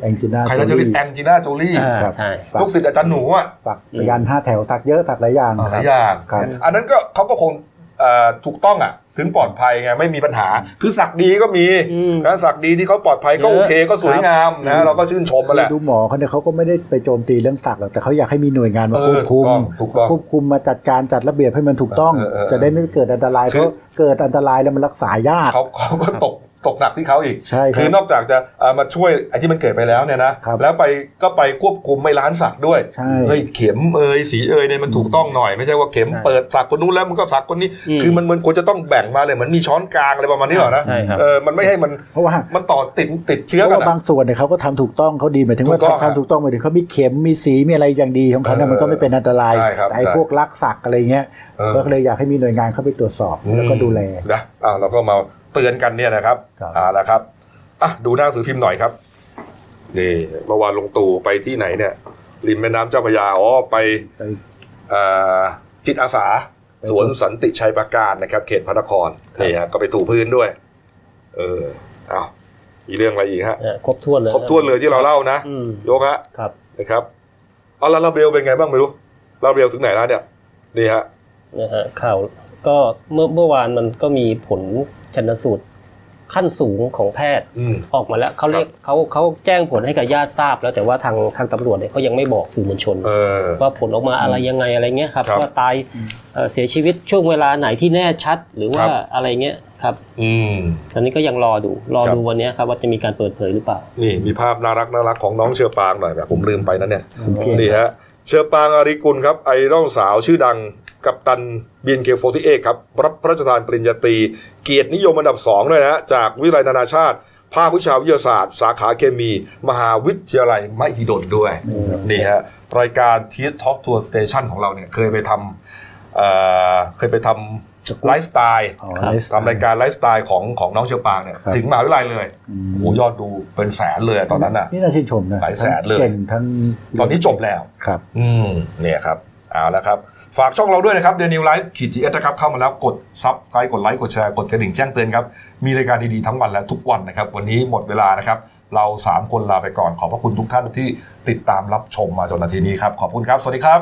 แองจิน่าใครนะจะเรียกแองจีน่าโจลี่อ่าครับใช่ลูกศิษย์อาจารย์หนูอะสักพยานห้าแถวสักเยอะสักหลายอย่างหลายอย่างครับอันนั้นก็เขาก็คงเอ่อถูกต้องอะถึงปลอดภัยไงไม่มีปัญหา คือสักดีก็มีอืมนะสักดีที่เขาปลอดภัยก็เยอะโอเคก็สวยงามนะเราก็ชื่นชมมาแหละดูหมอเขาเนี่ยเขาก็ไม่ได้ไปโจมตีเรื่องสักหรอกแต่เขาอยากให้มีหน่วยงานมาเอควอบคุมถูกต้องถูกต้องควบคุมมาจัดการจัดระเบียบให้มันถูกต้องเออเออเออจะได้ไม่เกิดอันตรายคือเพราะเกิดอันตรายแล้วมันรักษายากเขาเขาก็ตก ตกหนักที่เขาอีกใช่ครับคือนอกจากจะเอ่อมาช่วยไอ้ที่มันเกิดไปแล้วเนี่ยนะครับแล้วไปก็ไปควบคุมไม่ร้านสักด้วยใช่เฮ้ยเข็มเอยสีเอยเนี่ยมันถูกต้องหน่อย ไม่ใช่ว่าเข็มใช่เปิดสักคนนู้นแล้วมันก็สักคนนี้อืมคือมันมันควรจะต้องแบ่งมาเลยเหมือนมีช้อนกลางอะไรประมาณนี้หรอนะใช่ครับเออมันไม่ให้มันเพราะว่ามันต่อติดติดเพเชื้อราะกันว่าอะบางส่วนเนี่ยเขาก็ทำถูกต้องเขาดีหมายถึงว่าถูกต้องทำถูกต้องหมายถึงเขามีเข็มมีสีมีอะไรอย่างดีของเขาเนี่ยเออมันก็ไม่เป็นอันตรายใช่ครับแต่ไอ้ใช่พวกลักสักอะไรเงี้ยเออก็เลยอยากให้มีหน่วยงานเข้าไปตรวจสอบแล้วก็ดูแลนะอ่าเราก็มา เตือนกันเนี่ยนะครับครับอ่าแล้วครับอะดูหน้าหนังสือพิมพ์หน่อยครับนี่เมื่อวานลงตู่ไปที่ไหนเนี่ย ริมแม่น้ำเจ้าพระยาอ๋อไปไปเอ่อจิตอาสาสวนสันติชัยประการนะครับ เขตพระนครนี่ฮะก็ไปถูพื้นด้วย เออเอามีเรื่องอะไรอีกฮะเออครบถ้วนเลยครบถ้วนเลยที่เราเล่านะอืมยกฮะครับนะครับเอาลาลาเบลเป็นไงบ้างไม่รู้ลาลาเบลถึงไหนแล้วเนี่ยนี่ฮะนะฮะข่าวก็เมื่อเมื่อวานมันก็มีผล ชันสูตรขั้นสูงของแพทย์อืมออกมาแล้วเขาเรียกเขาเขาแจ้งผลให้กับญาติทราบ แล้วแต่ว่าทางทางตำรวจเนี่ยเขายังไม่บอกสื่อมวลชนเออว่าผลออกมาอะไรยังไงอะไรเงี้ยครับครับว่าตายเอ่อเสียชีวิตช่วงเวลาไหนที่แน่ชัดหรือว่าครับอะไรเงี้ยครับ อืมตอนนี้ก็ยังรอดูรอครับดูวันเนี้ยครับว่าจะมีการเปิดเผยหรือเปล่า นี่มีภาพน่ารักน่ารักของน้องเฌอปรางหน่อยแบบผมลืมไปนะเนี่ยโอเคนี่ฮะเฌอปรางอารีย์กุลครับไอดอลสาวชื่อดัง กัปตัน BNK48ครับ รับพระราชทานปริญญาตรี เกียรตินิยมอันดับสองด้วยนะฮะจากวิทยาลัยนานาชาติ ภาควิชาวิทยาศาสตร์ สาขาเคมี มหาวิทยาลัยมหิดลด้วย นี่ฮะ รายการทีทอ k ทัวร์สเตชันของเราเนี่ย เคยไปทำเอ่อเคยไปทำไลฟ์สไตล์อ๋อครับไลฟ์สไตล์ทำรายการไลฟ์สไตล์ของของน้องเฌอปรางเนี่ยครับถึงมหาวิทยาลัยเลยอืมโอ้โหยอดดูเป็นแสนเลยอะตอนนั้นอะนี่น่าชื่นชมนะหลายแสนเลยทั้งเก่งทั้งตอนนี้จบแล้วครับ อืมเนี่ยครับเอาละครับ ฝากช่องเราด้วยนะครับเดลินิวส์ไลฟ์ขีดจีเอสนะครับเข้ามาแล้วกด subscribe กดไลค์กดแชร์กดกระดิ่งแจ้งเตือนครับ มีรายการดีๆทั้งวันและทุกวันนะครับ วันนี้หมดเวลานะครับ เรา 3 คนลาไปก่อนขอบพระคุณทุกท่านที่ติดตามรับชมมาจนนาทีนี้ครับ ขอบคุณครับ สวัสดีครับ